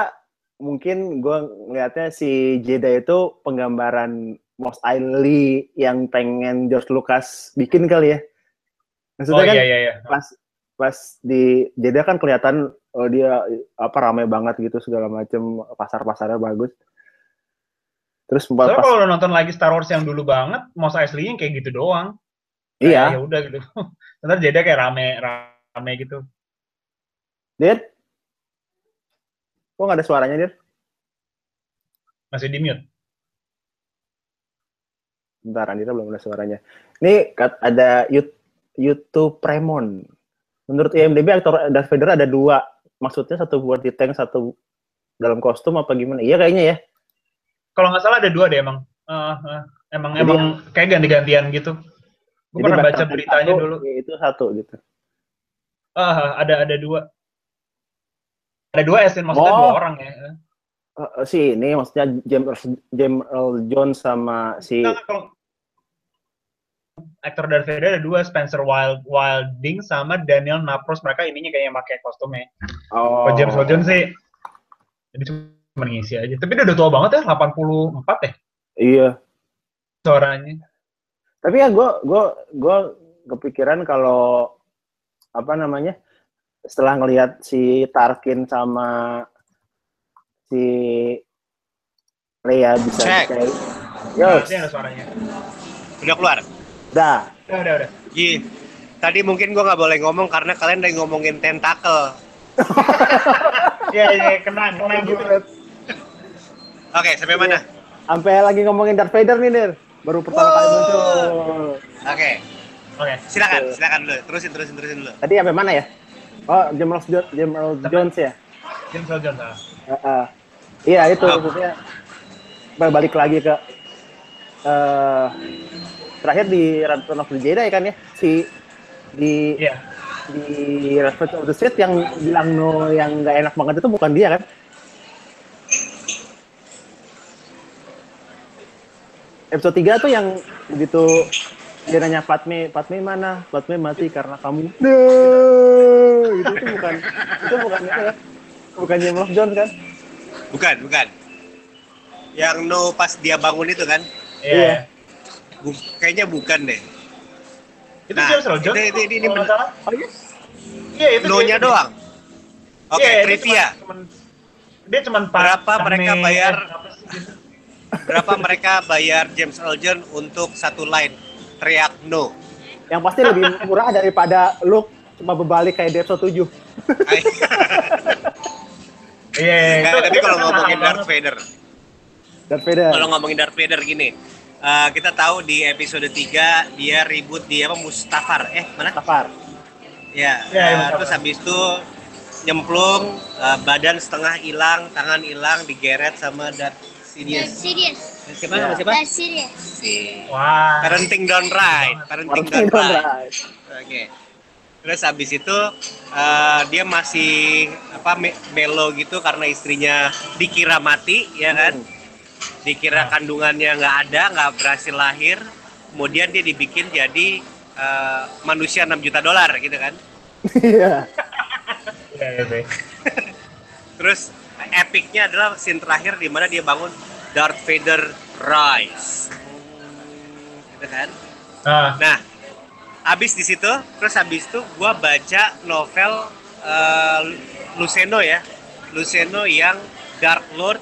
mungkin gua ngelihatnya si Jeda itu penggambaran Mos Eisley yang pengen George Lucas bikin kali ya. Maksudnya oh kan iya iya iya. pas pas di Jeddah kan kelihatan oh, dia apa ramai banget gitu segala macem pasar-pasarnya bagus. Terus pas, kalau lo nonton lagi Star Wars yang dulu banget Mos Eisley yang kayak gitu doang iya, ya udah gitu [laughs] ntar jadi kayak rame rame gitu Dit. Kok nggak ada suaranya, Dit? masih di mute Bentar, Andita belum ada suaranya. Ini ada YouTube Premon. Menurut IMDb aktor Darth Vader ada dua. Maksudnya satu buat di tank, satu dalam kostum apa gimana? Iya kayaknya ya. kalau nggak salah ada dua deh emang Eh, eh, emang Jadi emang kayak ganti-gantian gitu gue pernah baca beritanya satu, dulu Itu satu gitu. ah ada ada dua ada dua ya Sin. maksudnya Oh. dua orang ya Eh, si ini maksudnya James James Earl Jones sama si Nah, kalau aktor Darth Vader ada dua Spencer Wild Wilding sama Daniel Napros. Mereka ininya kayaknya pakai kostumnya. Oh, kalau James Earl Jones sih. Jadi cuma ngisi aja. Tapi dia udah tua banget ya 84 ya? Iya. suaranya. Tapi ya gue gue gue kepikiran kalau apa namanya setelah ngelihat si Tarkin sama si Leia bisa Cek. kayak Yos, Ini ada suaranya. Udah keluar. Dah. udah udah udah Gi, tadi mungkin gua nggak boleh ngomong karena kalian udah ngomongin tentakel. [laughs] iya iya kena kena gitu Oke, sampai mana? Sampai lagi ngomongin Darth Vader nih, Dir. Baru pertama kali muncul. Oke, oke silakan, silakan dulu. Terusin, terusin, terusin dulu. Tadi sampai mana ya? Oh, James Earl Jo- James Earl Jones ya? James Earl Jones ah. Heeh. Iya itu maksudnya balik lagi ke eh terakhir di Return of the Jedi kan ya si di iya di Return of the Sith yang bilang no yang nggak enak banget itu bukan dia kan? Episode 3 tuh yang begitu dia nanya Padme, Padme mana? Padme mati karena kamu. No, gitu itu bukan itu bukan itu ya. Bukan James Earl Jones kan? Bukan, bukan. Yang no pas dia bangun itu kan? iya Iya. Bu- kayaknya bukan deh. itu Nah, James Earl Jones itu- itu- ini kalau nggak men- Oh iya? iya itu No-nya dia- doang. Oke, Iya, dia trivia. cuman- cuman- dia cuma Berapa mereka bayar? Berapa mereka bayar James Earl Jones untuk satu line teriak no? Yang pasti lebih murah daripada lu cuma berbalik kayak di episode 7. iya iya, Nggak, itu tapi dia kalau kan ngomongin Darth. Vader, Darth Vader. kalau ngomongin Darth Vader gini, eh, kita tahu di episode 3 dia ribut di apa Mustafar, eh mana? Safar. Ya, Ya, eh, ya, Mustafar. terus habis itu nyemplung, eh, badan setengah hilang, tangan hilang, digeret sama Darth That's Sidious. serious. Siapa Ya. nama siapa? That's serious. Si wah Parenting Done Right, Parenting Right. Conrad. Oke. Terus habis itu eh, dia masih apa me- melo gitu karena istrinya dikira mati ya kan. Hmm. Dikira kandungannya nggak ada, nggak berhasil lahir. Kemudian dia dibikin jadi eh, manusia 6 juta dolar gitu kan. Iya. Iya, iya, iya. [laughs] Terus epicnya adalah scene terakhir di mana dia bangun Darth Vader rise. Gitu kan. Nah, Nah, habis di situ, terus habis itu gua baca novel eh, Luceno ya. Luceno yang Dark Lord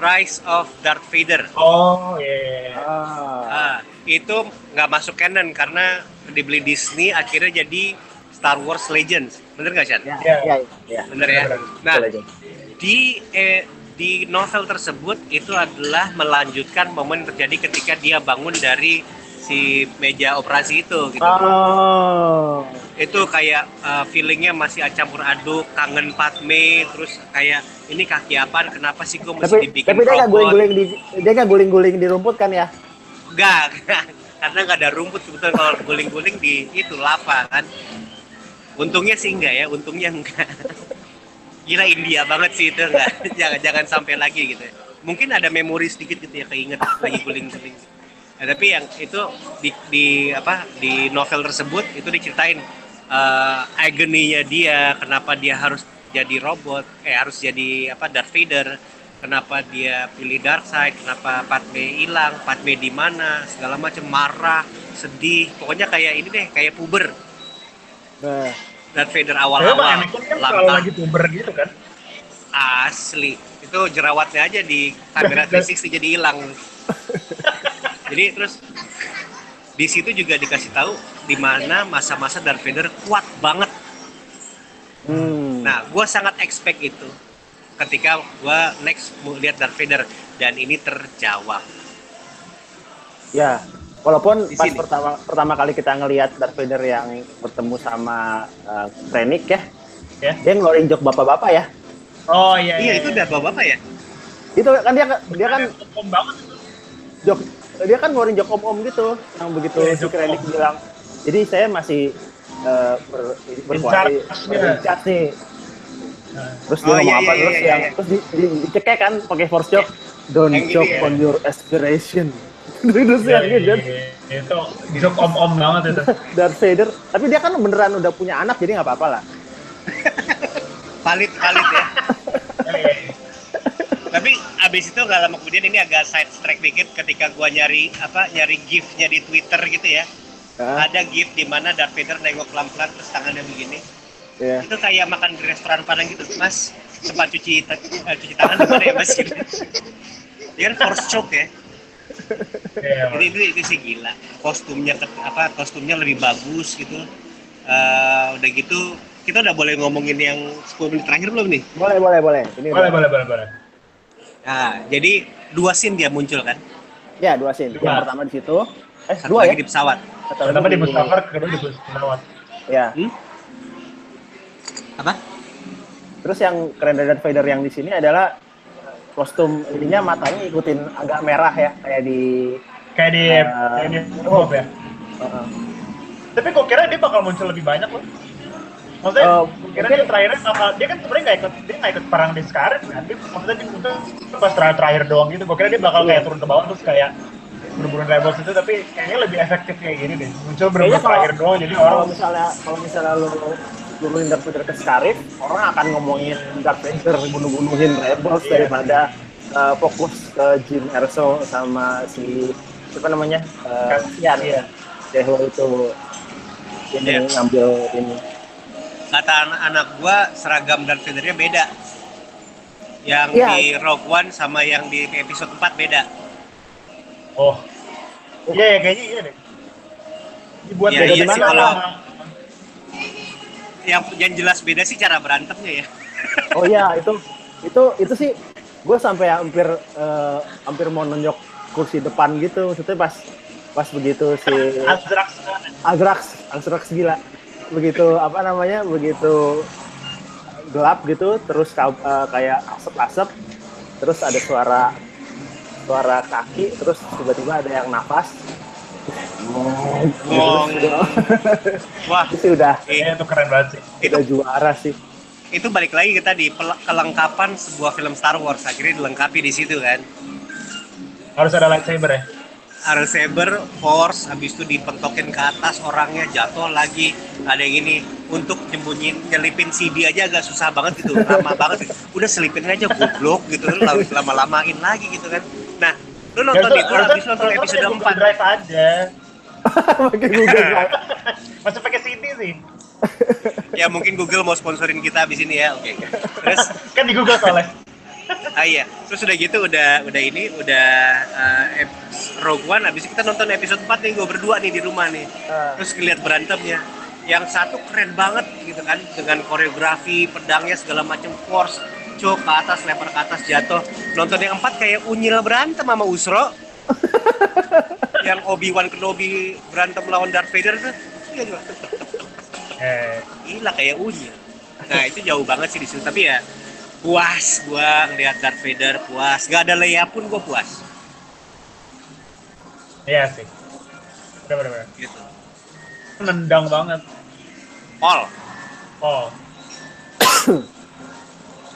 Rise of Darth Vader. oh iya. iya, iya. Ah. Ah, itu nggak masuk canon karena dibeli Disney akhirnya jadi Star Wars Legends. Bener nggak, Chan? Ya, Iya. iya, iya. Bener ya? Nah, di eh, di novel tersebut itu adalah melanjutkan momen terjadi ketika dia bangun dari si meja operasi itu gitu. Oh. Itu kayak uh, feelingnya masih campur aduk, kangen Padme, terus kayak ini kaki apaan? Kenapa sih gue mesti Tapi dibikin tapi dia nggak guling-guling di dia nggak guling-guling di rumput kan ya? Enggak, karena nggak ada rumput sebetulnya kalau guling-guling di itu lapa kan. Untungnya sih enggak ya, untungnya enggak. Gila India banget sih itu enggak. [laughs] jangan jangan sampai lagi gitu. ya. Mungkin ada memori sedikit gitu ya keinget lagi guling-guling. Nah, tapi yang itu di, di apa di novel tersebut itu diceritain eh agony-nya dia, kenapa dia harus jadi robot, eh harus jadi apa Darth Vader, kenapa dia pilih Darkseid, kenapa Padme hilang, Padme di mana, segala macam marah, sedih, pokoknya kayak ini deh, kayak puber. Nah, Darth Vader awal-awal kan lagi puber gitu kan. asli. Itu jerawatnya aja di kamera 360 jadi hilang. [laughs] Jadi terus di situ juga dikasih tahu di mana masa-masa Darth Vader kuat banget hmm. nah gue sangat expect itu ketika gue next mau lihat Darth Vader dan ini terjawab ya, walaupun Di pas sini. pertama pertama kali kita ngelihat Darth Vader yang bertemu sama uh, Krennic ya, Ya. dia ngeluarin jok bapak-bapak ya. Oh iya. iya itu udah bapak-bapak ya Itu kan dia dia kan Om banget itu. jok dia kan ngeluarin jok om-om gitu yang begitu Iya, si jok Krennic om. bilang jadi saya masih uh, ber, berkuasa. Nih Nah, terus dia Oh, ngomong iya, apa? iya, terus iya, yang iya. terus di, di, dicekek kan pakai force choke. Don't Yang gini choke ya. on your aspiration. [laughs] Terus yang iya, gitu iya. Itu itu om-om banget itu. [laughs] Darth Vader. Tapi dia kan beneran udah punya anak jadi nggak apa-apa lah. [laughs] Valid valid ya. Tapi abis itu nggak lama kemudian ini agak side track dikit ketika gua nyari apa nyari gifnya di Twitter gitu ya Hah? ada gift di mana Darth Vader nengok pelan-pelan terus tangannya begini. Iya. itu kayak makan di restoran Padang gitu mas. Sempat cuci eh, cuci tangan di mana ya mas? Gitu. [laughs] dia kan force choke ya. Iya, jadi itu, itu sih gila. Kostumnya apa kostumnya lebih bagus gitu. Eh, udah gitu kita udah boleh ngomongin yang 10 menit terakhir belum nih? Boleh boleh boleh. Ini boleh udah- boleh boleh boleh. nah jadi dua scene dia muncul kan? Ya dua scene. Dua. yang pertama di situ eh satu dua lagi ya di pesawat Satu Pertama di bus cover, kedua di bus pesawat. ya Hmm? apa terus yang keren dari Darth Vader yang di sini adalah kostum ininya matanya ikutin agak merah ya kayak di Kayak di kayak di Hope ya. uh, Tapi kok kira dia bakal muncul lebih banyak loh. Maksudnya, kok kira mungkin- dia terakhirnya bakal, dia kan sebenarnya nggak ikut, dia nggak ikut perang di Scarlet kan? Dia, maksudnya dia muncul pas terakhir terakhir doang gitu. Gue kira dia bakal kayak turun ke bawah terus kayak bener-bener rebels itu, tapi kayaknya lebih efektif kayak gini deh. Muncul kalau- terakhir doang, jadi kalau orang misalnya kalau misalnya lu turunin Darth Vader ke Scarif orang akan ngomongin Darth Vader bunuh-bunuhin Rebels Iya. daripada uh, fokus ke Jim Erso sama si siapa namanya uh, Ian Iya. Deho itu ini Iya. ngambil ini kata anak-anak gua seragam Darth Vader-nya beda yang Iya. di Rogue One sama yang di episode 4 beda Oh. Iya, ya, kayaknya iya deh. Dibuat Iya, beda iya gimana sih, kalau- yang yang jelas beda sih cara berantemnya ya [laughs] oh iya itu itu itu sih gue sampai hampir eh, hampir mau nonjok kursi depan gitu maksudnya pas pas begitu si Azrax. Azrax Azrax gila begitu apa namanya begitu gelap gitu terus eh, kayak asap-asap terus ada suara suara kaki terus tiba-tiba ada yang nafas Ngong. Wah, itu udah Iya, itu keren banget sih. itu udah juara sih itu balik lagi kita di kelengkapan sebuah film Star Wars akhirnya dilengkapi di situ kan. Harus ada lightsaber ya. Arrow saber, force, habis itu dipentokin ke atas orangnya jatuh lagi. Ada yang ini untuk nyembunyiin nyelipin CD aja agak susah banget gitu, lama banget. Udah selipin aja goblok gitu, lu lalu lama-lamain lagi gitu kan. Nah, lu nonton itu habis nonton episode 4 Google Drive aja. [laughs] pakai Google [laughs] Drive Masih pakai CD sih. ya mungkin Google mau sponsorin kita habis ini ya. Oke. Terus [laughs] Kan di Google soalnya. ah iya, terus udah gitu udah udah ini udah eh, ep- Rogue One habis itu kita nonton episode 4 nih gue berdua nih di rumah nih. Ah. Terus ngeliat berantemnya. Yang satu keren banget gitu kan dengan koreografi pedangnya segala macam force cok ke atas lempar ke atas jatuh. Nonton yang empat kayak unyil berantem sama Usro. [laughs] Yang Obi Wan Kenobi berantem lawan Darth Vader tuh iya juga. Eh, gila kayak unyil. Nah itu jauh banget sih di situ. Tapi ya puas gua ngeliat Darth Vader puas. Gak ada Leia pun gua puas. Iya sih. Bener bener. bener. gitu. Nendang banget. Paul. Oh, [coughs]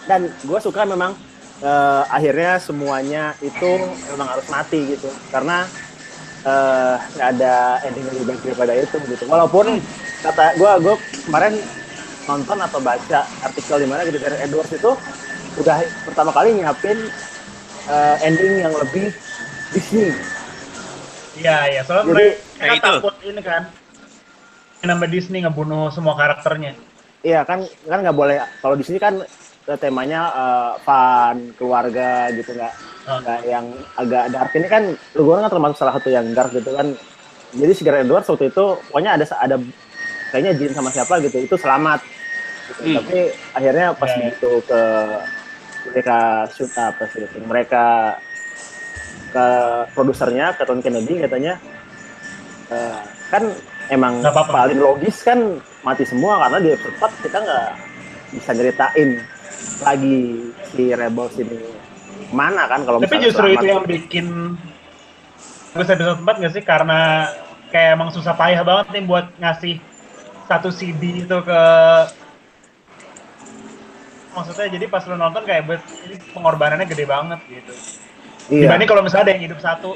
dan gue suka memang eh, akhirnya semuanya itu memang harus mati gitu karena eh, nggak ada ending yang lebih baik daripada itu gitu walaupun kata gue gue kemarin nonton atau baca artikel di mana gitu dari Edwards itu udah pertama kali nyiapin eh, ending yang lebih Disney iya iya. Soalnya Jadi, mereka kayak itu. takut ini kan. Nambah Disney ngebunuh semua karakternya. Iya kan kan nggak boleh kalau di sini kan temanya eh, fun keluarga gitu nggak Oh. nggak yang agak dark ini kan Lugoran kan termasuk salah satu yang dark gitu kan jadi si Gareth Edwards waktu itu pokoknya ada ada kayaknya Jin sama siapa gitu itu selamat gitu. Hmm. tapi akhirnya pas Ya, ya. begitu ke mereka shoot apa sih itu, mereka ke produsernya ke Tom Kennedy katanya eh, kan emang Nggak apa-apa. paling logis kan mati semua karena di episode 4 kita nggak bisa nyeritain lagi si Rebels ini mana kan kalau Tapi justru selamat. itu yang bikin bagus episode 4 nggak sih? Karena kayak emang susah payah banget nih buat ngasih satu CD itu ke maksudnya jadi pas lu nonton kayak bet, ini pengorbanannya gede banget gitu. iya. Dibanding kalau misalnya ada yang hidup satu,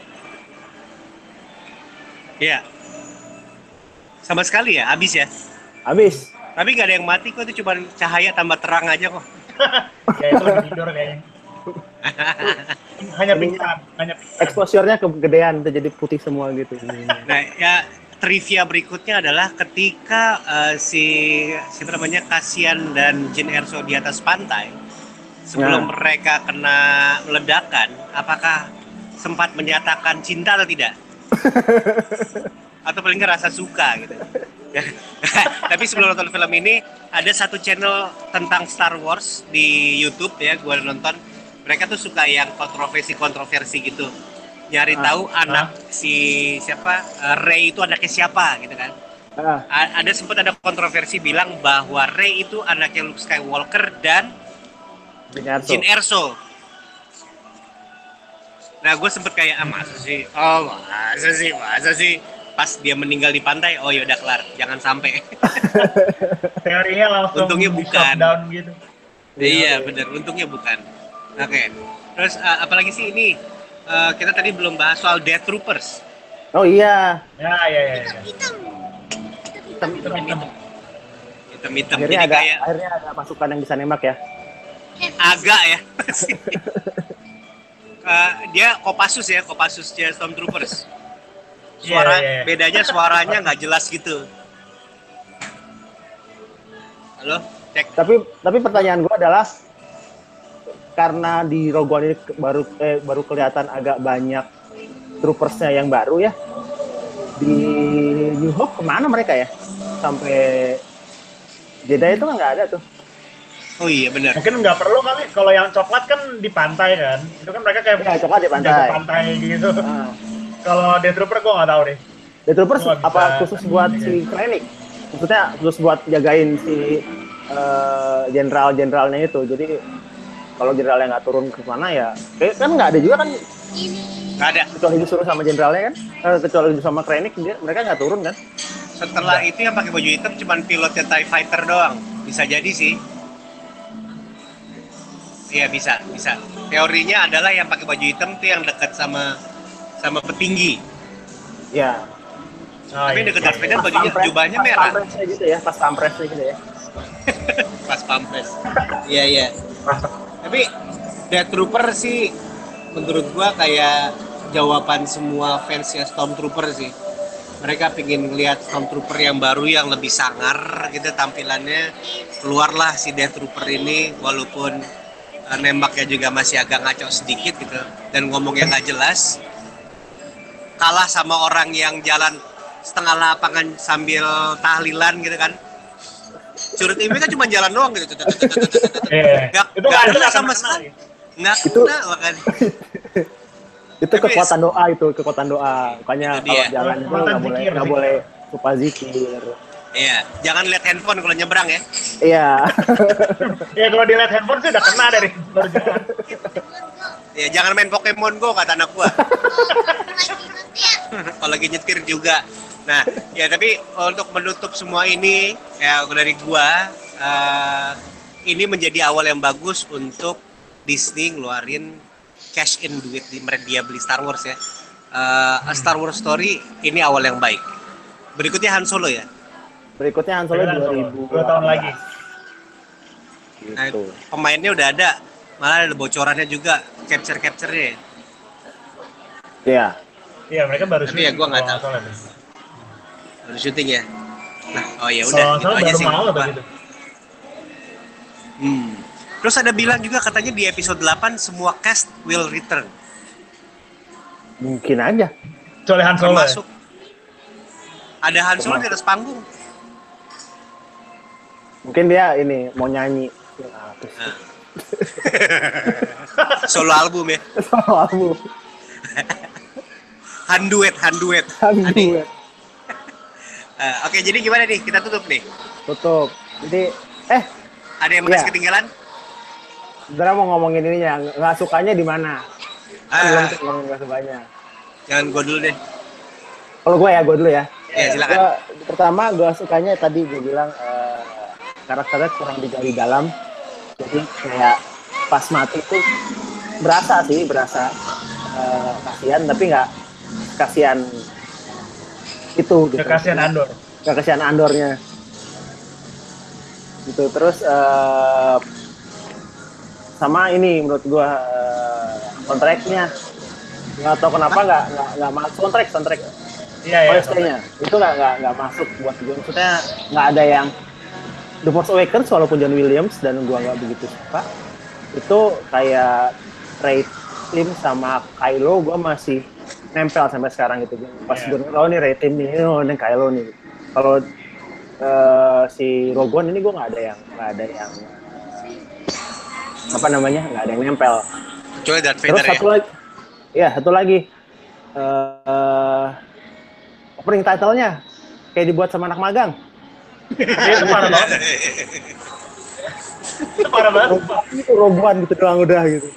Iya. Sama sekali ya, habis ya. habis Tapi nggak ada yang mati kok, itu cuma cahaya tambah terang aja kok. [laughs] ya itu lagi tidur kayaknya. hanya pingsan, hanya pingsan. exposure-nya kegedean tuh, jadi putih semua gitu Nah, ya trivia berikutnya adalah ketika eh, si siapa namanya Kasian dan Jin Erso di atas pantai sebelum mereka kena ledakan, apakah sempat menyatakan cinta atau tidak? [laughs] atau paling nggak rasa suka gitu. [laughs] Tapi sebelum nonton film ini ada satu channel tentang Star Wars di YouTube ya, gua nonton. Mereka tuh suka yang kontroversi-kontroversi gitu. Nyari Ah. tahu anak si siapa eh, Rey itu anaknya siapa gitu kan. ah, A- ada sempat ada kontroversi bilang bahwa Rey itu anaknya Luke Skywalker dan Jin Jin Erso. Nah, gue sempet kayak, ah masa sih? Oh, masa sih? Masa sih? Pas dia meninggal di pantai, oh ya udah kelar, jangan sampai. [laughs] Teorinya langsung Untungnya bukan. shutdown gitu. iya, bener. Untungnya bukan. Oke. Terus uh, apalagi sih ini? Uh, kita tadi belum bahas soal Death Troopers. oh iya Ya, ya, ya. ya. hitam, hitam, hitam. Hitam-hitam. akhirnya Jadi ada kayak akhirnya ada pasukan yang bisa nembak ya agak ya. Uh, [laughs] dia Kopassus ya, Kopassusnya Stormtroopers. Suara Iya, iya, iya. bedanya suaranya nggak jelas gitu. Halo, cek. tapi tapi pertanyaan gue adalah karena di Rogue One ini baru eh, baru kelihatan agak banyak troopersnya yang baru ya di New Hope ke mana mereka ya sampai Jedi itu kan nggak ada tuh Oh iya benar. Mungkin nggak perlu kali, kalau yang coklat kan di pantai kan. Itu kan mereka kayak ya coklat di pantai pantai gitu. Ah. Kalau Death Trooper gue nggak tahu deh. Gua bisa- apa khusus buat si Krennic? Maksudnya khusus buat jagain si eh, jenderal-jenderalnya itu. Jadi kalau jenderalnya nggak turun ke mana ya, kayak kan nggak ada juga kan? Nggak ada. Kecuali disuruh sama jenderalnya kan? Eh, kecuali disuruh sama Krennic dia mereka nggak turun kan? Setelah itu yang pakai baju hitam cuman pilotnya TIE Fighter doang. Bisa jadi sih. Iya bisa bisa. Teorinya adalah yang pakai baju hitam tuh yang dekat sama sama petinggi. Ya. Oh, tapi iya. dekat Darth Vader bajunya jubahnya pas merah. pampresnya gitu ya pas pampresnya gitu ya. [laughs] Pas pampres. Iya iya. Tapi Death Trooper sih menurut gua kayak jawaban semua fansnya Stormtrooper sih. Mereka pingin ngelihat Stormtrooper yang baru yang lebih sangar gitu tampilannya. Keluarlah si Death Trooper ini walaupun eh, nembaknya juga masih agak ngaco sedikit gitu. Dan ngomongnya nggak jelas kalah sama orang yang jalan setengah lapangan sambil tahlilan gitu kan. Curut ini kan cuma jalan doang gitu. Iya. Nggak- itu kena ada sama sekali. nggak Itu- kena bahkan [laughs] itu Tapi- kekuatan doa itu kekuatan doa. Makanya kalau jalan itu nggak boleh nggak boleh lupa zikir iya jangan lihat handphone kalau nyebrang ya. Iya. [laughs] Ya kalau dilihat handphone sih udah kena dari baru jalan. ya jangan main Pokemon Go kata anak gua. [laughs] Kalau lagi nyetir juga. Nah ya tapi untuk menutup semua ini ya dari gua eh, ini menjadi awal yang bagus untuk Disney ngeluarin cash in duit di mereka dia beli Star Wars ya. Eh, A Star Wars Story ini awal yang baik. Berikutnya Han Solo ya berikutnya Han Solo Beneran, Solo. 2000 Dua tahun lagi. Nah, gitu pemainnya udah ada malah ada bocorannya juga capture capture-nya ya. iya Iya mereka baru Tapi ya gua nggak tahu. deh. baru syuting ya nah oh ya udah Kalau gitu aja baru sih mau atau gitu. Hmm. Terus ada bilang juga katanya di episode 8 semua cast will return. mungkin aja Kecuali Han Solo. ya? Termasuk ada Han Solo di atas panggung. Mungkin dia ini mau nyanyi Ya? [laughs] Nah. Solo album ya. [laughs] Selalu [laughs] Han duet, Han duet. Han Aneh. duet. Eh, Oke, jadi gimana nih? Kita tutup nih. tutup jadi eh Ada yang masih Iya. ketinggalan? Dara mau ngomongin ininya nggak sukanya di mana belum Ah, tuh ngomongin nggak sukanya jangan gua dulu deh. kalau gue ya gue dulu ya Ya, silakan. Gua- pertama gue sukanya tadi gue bilang eh, karakternya kurang digali dalam. Jadi kayak pas mati tuh berasa sih berasa eh, kasihan tapi nggak kasihan itu gitu. Kasihan Andor. kasihan Andornya. Gitu terus eh, sama ini menurut gua eh, kontraknya nggak tahu kenapa nggak nggak masuk kontrak kontrak Iya ya. OST-nya itu nggak nggak nggak masuk buat gue maksudnya nggak ada yang The Force Awakens walaupun John Williams dan gua nggak begitu suka itu kayak Ray Tim sama Kylo gua masih nempel sampai sekarang gitu pas Iya. gue oh nih Ray Tim nih oh ini Kylo nih kalau eh, si Rogue One ini gua nggak ada yang nggak ada yang apa namanya nggak ada yang nempel Kecuali Darth Terus Vader ya. satu lagi, ya satu lagi, eh opening title-nya kayak dibuat sama anak magang. Iya, itu parah banget. Itu parah banget. Itu robohan gitu doang udah gitu.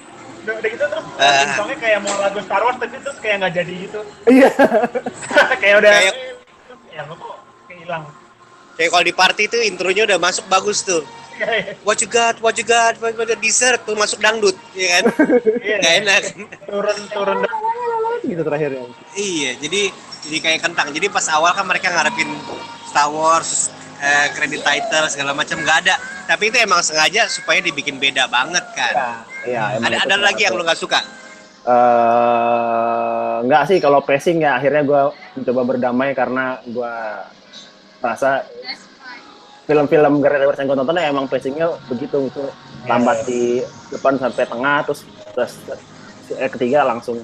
Udah, udah gitu terus uh, songnya kayak mau lagu Star Wars tapi terus kayak nggak jadi gitu. Iya. [laughs] kayak udah Kayak- ya lu kok kayak hilang. Kayak kalau di party itu intronya udah masuk bagus tuh. Iya, What you got, what you got, what you got, dessert tuh masuk dangdut, ya kan? Iya. Gak enak. turun turun gitu terakhirnya. Iya, jadi jadi kayak kentang. Jadi pas awal kan mereka ngarepin Star Wars, eh, credit title segala macam nggak ada. Tapi itu emang sengaja supaya dibikin beda banget kan. Iya, emang ada ada lagi yang lu nggak suka? Eh, enggak sih kalau pacing ya akhirnya gue mencoba berdamai karena gue merasa film-film Wars yang gue tonton ya emang pacingnya begitu itu lambat di depan sampai tengah terus terus eh, ketiga langsung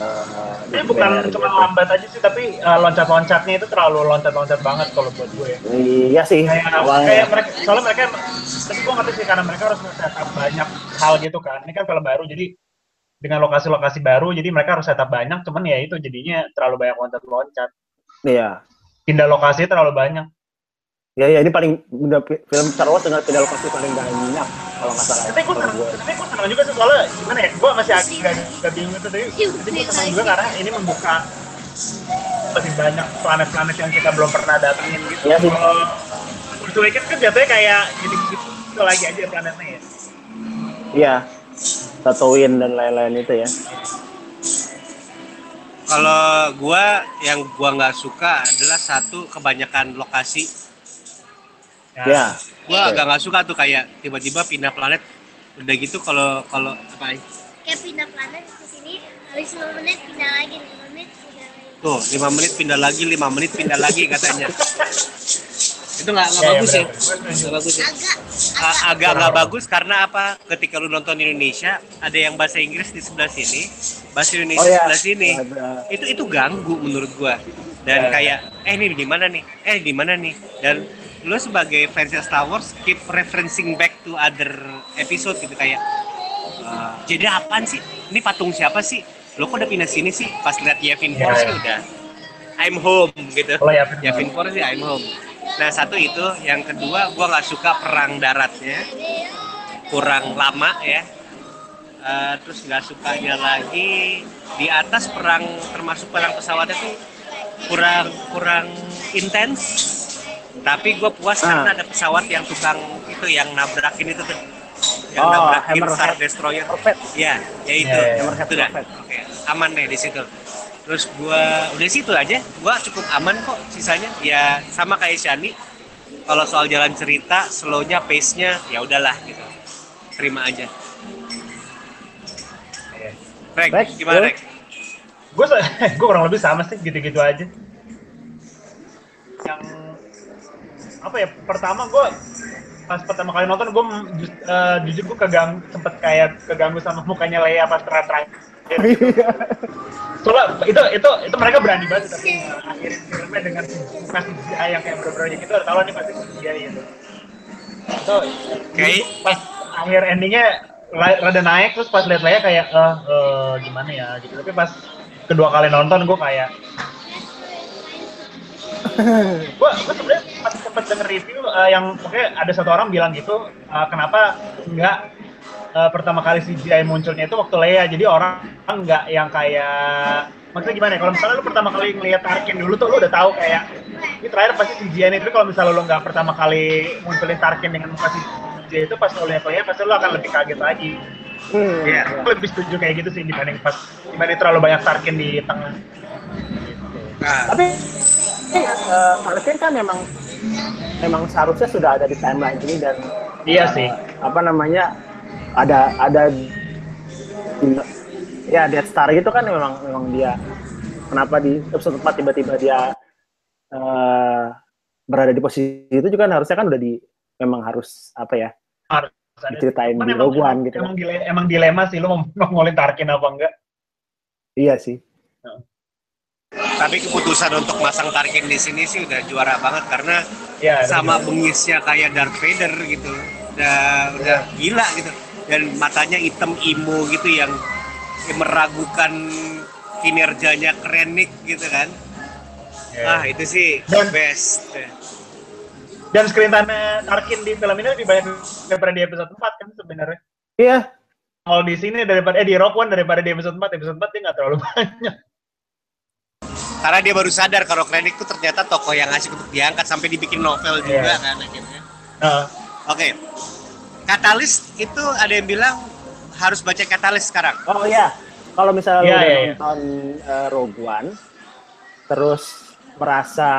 eh, Ini bukan digeber cuma gitu. lambat aja sih, tapi uh, loncat-loncatnya itu terlalu loncat-loncat banget kalau buat gue ya. Iya sih Kayak, kayak mereka, soalnya mereka, tapi gue ngerti sih karena mereka harus setup banyak hal gitu kan. Ini kan film baru, jadi dengan lokasi-lokasi baru, jadi mereka harus setup banyak. Cuman ya itu jadinya terlalu banyak loncat-loncat. Iya. Pindah lokasi terlalu banyak. Ya ya ini paling udah fi- film Star Wars dengan pindah lokasi paling banyak kalau nggak salah. ya, Tapi gue senang, gua. tapi gue senang juga sih soalnya gimana ya? Gue masih agak agak bingung itu tapi tapi gue senang juga karena ini membuka lebih banyak planet-planet yang kita belum pernah datengin gitu. Iya sih. Kalau Force Awakens kan jatuhnya kayak gitu-gitu lagi aja planetnya ya. Iya. Tatooine dan lain-lain itu ya. Kalau gua yang gua nggak suka adalah satu kebanyakan lokasi. Ya. Gua agak nggak suka tuh kayak tiba-tiba pindah planet. Udah gitu kalau kalau apa ya? Kayak pindah planet ke sini, habis 5 menit pindah lagi, 5 menit pindah lagi. Tuh, lima menit pindah lagi, lima menit pindah lagi katanya. Itu nggak nggak Ya, ya, bagus ya. Nggak bagus ya. Agak, A- agak nggak bagus karena apa? Ketika lu nonton Indonesia, ada yang bahasa Inggris di sebelah sini, bahasa Indonesia Oh ya. sebelah sini. Ada- Itu itu ganggu menurut gua. Dan Ya. kayak, eh ini di mana nih? Eh di mana nih? Dan lu sebagai fans Star Wars keep referencing back to other episode gitu kayak eh, jadi apaan sih? Ini patung siapa sih? Lo kok udah pindah sini sih? Pas lihat Yevin Ya, Force ya. udah I'm home gitu. Oh, Yavin Yevin Force sih I'm home. Nah satu itu, yang kedua gua nggak suka perang daratnya, kurang lama ya. Eh, terus nggak sukanya lagi di atas perang termasuk perang pesawatnya tuh kurang kurang intens. Tapi gue puas Ah. karena ada pesawat yang tukang itu yang nabrakin itu tuh, yang Oh, nabrakin. Star Destroyer. Corvette. Ya, ya itu. Ya, ya, Hammerhead Itu dah. Oke, aman deh di situ. Terus gua udah situ aja, gua cukup aman kok sisanya. Ya sama kayak Shani. Kalau soal jalan cerita, slow-nya, pace-nya ya udahlah gitu. Terima aja. Iya. Rek, Rek, gimana? Rek? gue [laughs] gue kurang lebih sama sih gitu-gitu aja yang apa ya pertama gue pas pertama kali nonton gue jujur gue kegang sempet kayak keganggu sama mukanya Leia pas terakhir. Soalnya itu itu itu mereka berani banget tapi akhirin filmnya dengan muka CGI yang kayak bener-bener gitu udah tahu nih pasti CGI gitu itu Oke. pas akhir endingnya rada naik terus pas lihat Leia kayak eh eh, gimana ya? gitu. Tapi pas kedua kali nonton gue kayak gue gue sebenarnya pas sempet denger review eh, yang pokoknya ada satu orang bilang gitu eh, kenapa nggak eh, pertama kali CGI munculnya itu waktu Leia. Jadi orang nggak yang kayak maksudnya gimana ya kalau misalnya lu pertama kali ngelihat Tarkin dulu tuh lu udah tahu kayak ini terakhir pasti CGI nih tapi kalau misalnya lu nggak pertama kali munculin Tarkin dengan muka CGI itu pas lu lihat Leia pasti lu akan lebih kaget lagi. Hmm, Iya. Gue lebih setuju kayak gitu sih dibanding pas dibanding terlalu banyak Tarkin di tengah. Nah, Tapi eh, Tarkin kan memang memang seharusnya sudah ada di timeline ini dan Iya eh, sih. apa namanya ada ada ya Death Star itu kan memang memang dia kenapa di episode 4 tiba-tiba dia eh, berada di posisi itu juga kan harusnya kan udah di memang harus apa ya harus diceritain di emang, Rogue One gitu emang, dile- emang dilema sih lu [laughs] mau ngolin Tarkin apa enggak? Iya sih tapi keputusan untuk masang Tarkin di sini sih udah juara banget karena ya sama bengisnya kayak Darth Vader gitu. Udah udah gila gitu. Dan matanya hitam imo gitu yang, yang meragukan kinerjanya Krennic gitu kan. Ya. Ah, itu sih Dan- best. dan screen time Tarkin di film ini lebih banyak daripada di episode 4 kan sebenarnya iya kalau di sini daripada eh di Rock One daripada di episode 4 episode 4 dia nggak terlalu [laughs] banyak Karena dia baru sadar kalau Krennic tuh ternyata tokoh yang asik untuk diangkat sampai dibikin novel juga Iya. kan akhirnya. nah, Oke. Katalis itu ada yang bilang harus baca katalis sekarang. Oh iya, kalau misalnya lu Iya, udah iya, iya. nonton eh, Rogue One, terus merasa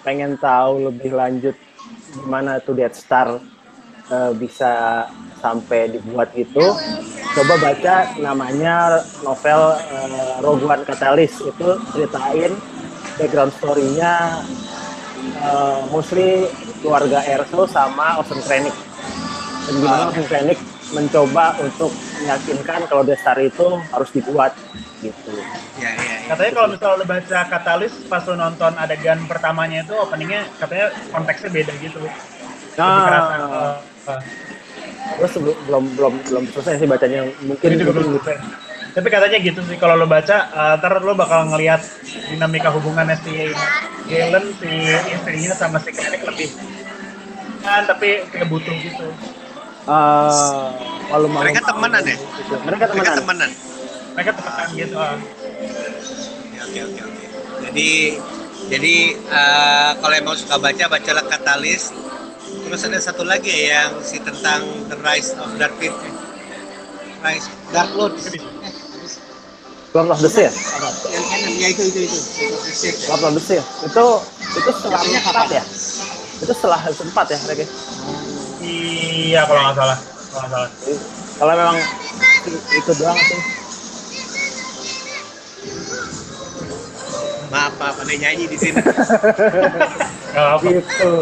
pengen tahu lebih lanjut gimana tuh Death Star eh, bisa sampai dibuat gitu, coba baca namanya novel eh, Rogue One Catalyst itu ceritain background story-nya eh, mostly keluarga Erso sama Ocean Krennic dan gimana Ocean Krennic mencoba untuk meyakinkan kalau Death Star itu harus dibuat gitu. Ya, ya, ya. katanya kalau misalnya lo baca Katalis pas lo nonton adegan pertamanya itu openingnya katanya konteksnya beda gitu Nah, terus sebelum- belum belum belum selesai sih bacanya mungkin Ini juga belum selesai. Tapi katanya gitu sih kalau lo baca, eh, ntar lo bakal ngelihat dinamika hubungannya si Galen si istrinya sama si Kenneth lebih kan tapi kayak butuh gitu. Eh, kalau mau Mereka temenan ya? Gitu. Mereka Mereka temenan. temenan. Mereka temenan gitu. ah. Oke oke oke oke. Jadi jadi eh, kalau emang suka baca bacalah Katalis. Terus ada satu lagi ya yang si tentang The Rise of Dark Pit. Rise Dark Lord. Lord of the Sea. Yang kanan ya itu itu itu. Lord of the Sea. Itu itu setelah empat ya. Itu setelah sempat ya, Rek. Iya kalau nggak salah. Kalau nggak salah. Kalau memang itu doang sih. Maaf maaf ada nyanyi di sini. [laughs] Apa. Gitu.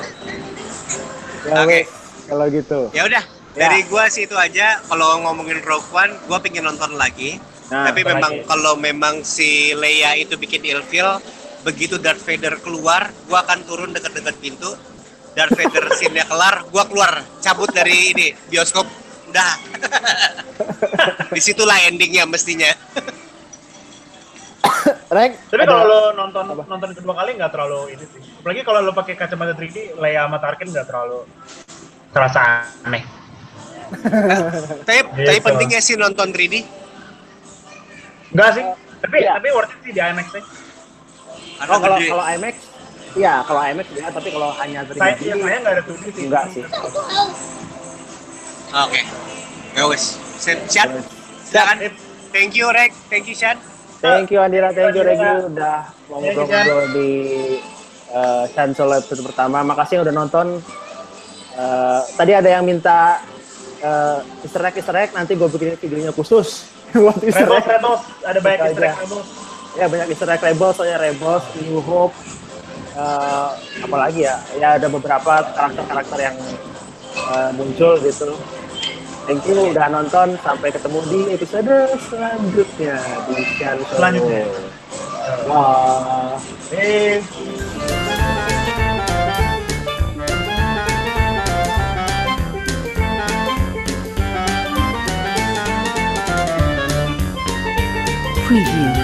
Ya, Oke. wes, Kalau gitu. ya udah. Ya. Dari gua sih itu aja. Kalau ngomongin Rogue One, gua pengen nonton lagi. Nah, Tapi memang kalau memang si Leia itu bikin ilfil, begitu Darth Vader keluar, gua akan turun dekat-dekat pintu. Darth Vader [laughs] scene-nya kelar, gua keluar, cabut dari ini bioskop. Udah. [laughs] Di situlah endingnya mestinya. [laughs] [coughs] Rek, Tapi kalau lo nonton Apa? nonton kedua kali nggak terlalu ini sih. Apalagi kalau lo pakai kacamata 3D, Leia sama Tarkin nggak terlalu terasa aneh. [laughs] Tapi, Gitu. tapi penting ya sih nonton 3D. Enggak sih. Tapi Iya. tapi worth it sih di IMAX sih. Oh, kalau gede. kalau IMAX Iya, kalau IMAX ya, tapi kalau hanya Saya 3D ya, saya nggak ada 2D sih. enggak sih. Oke. Ya wes. Siap. Siap. Silakan. Thank you Rek, thank you Shan. Thank you Andira, thank you. Regi udah mau ngobrol-ngobrol di uh, Chan Solo episode pertama. Makasih yang udah nonton. Eh, tadi ada yang minta uh, easter egg, easter egg, nanti gue bikin videonya khusus [laughs] buat easter egg. Rebels, ada banyak Bisa easter egg. Rebels. Ya banyak easter egg Rebels, soalnya Rebels, New Hope, eh, apalagi ya, ya ada beberapa karakter-karakter yang eh, muncul gitu. Thank you udah nonton, sampai ketemu di episode selanjutnya di. Selanjutnya. Wah. Eh, Preview.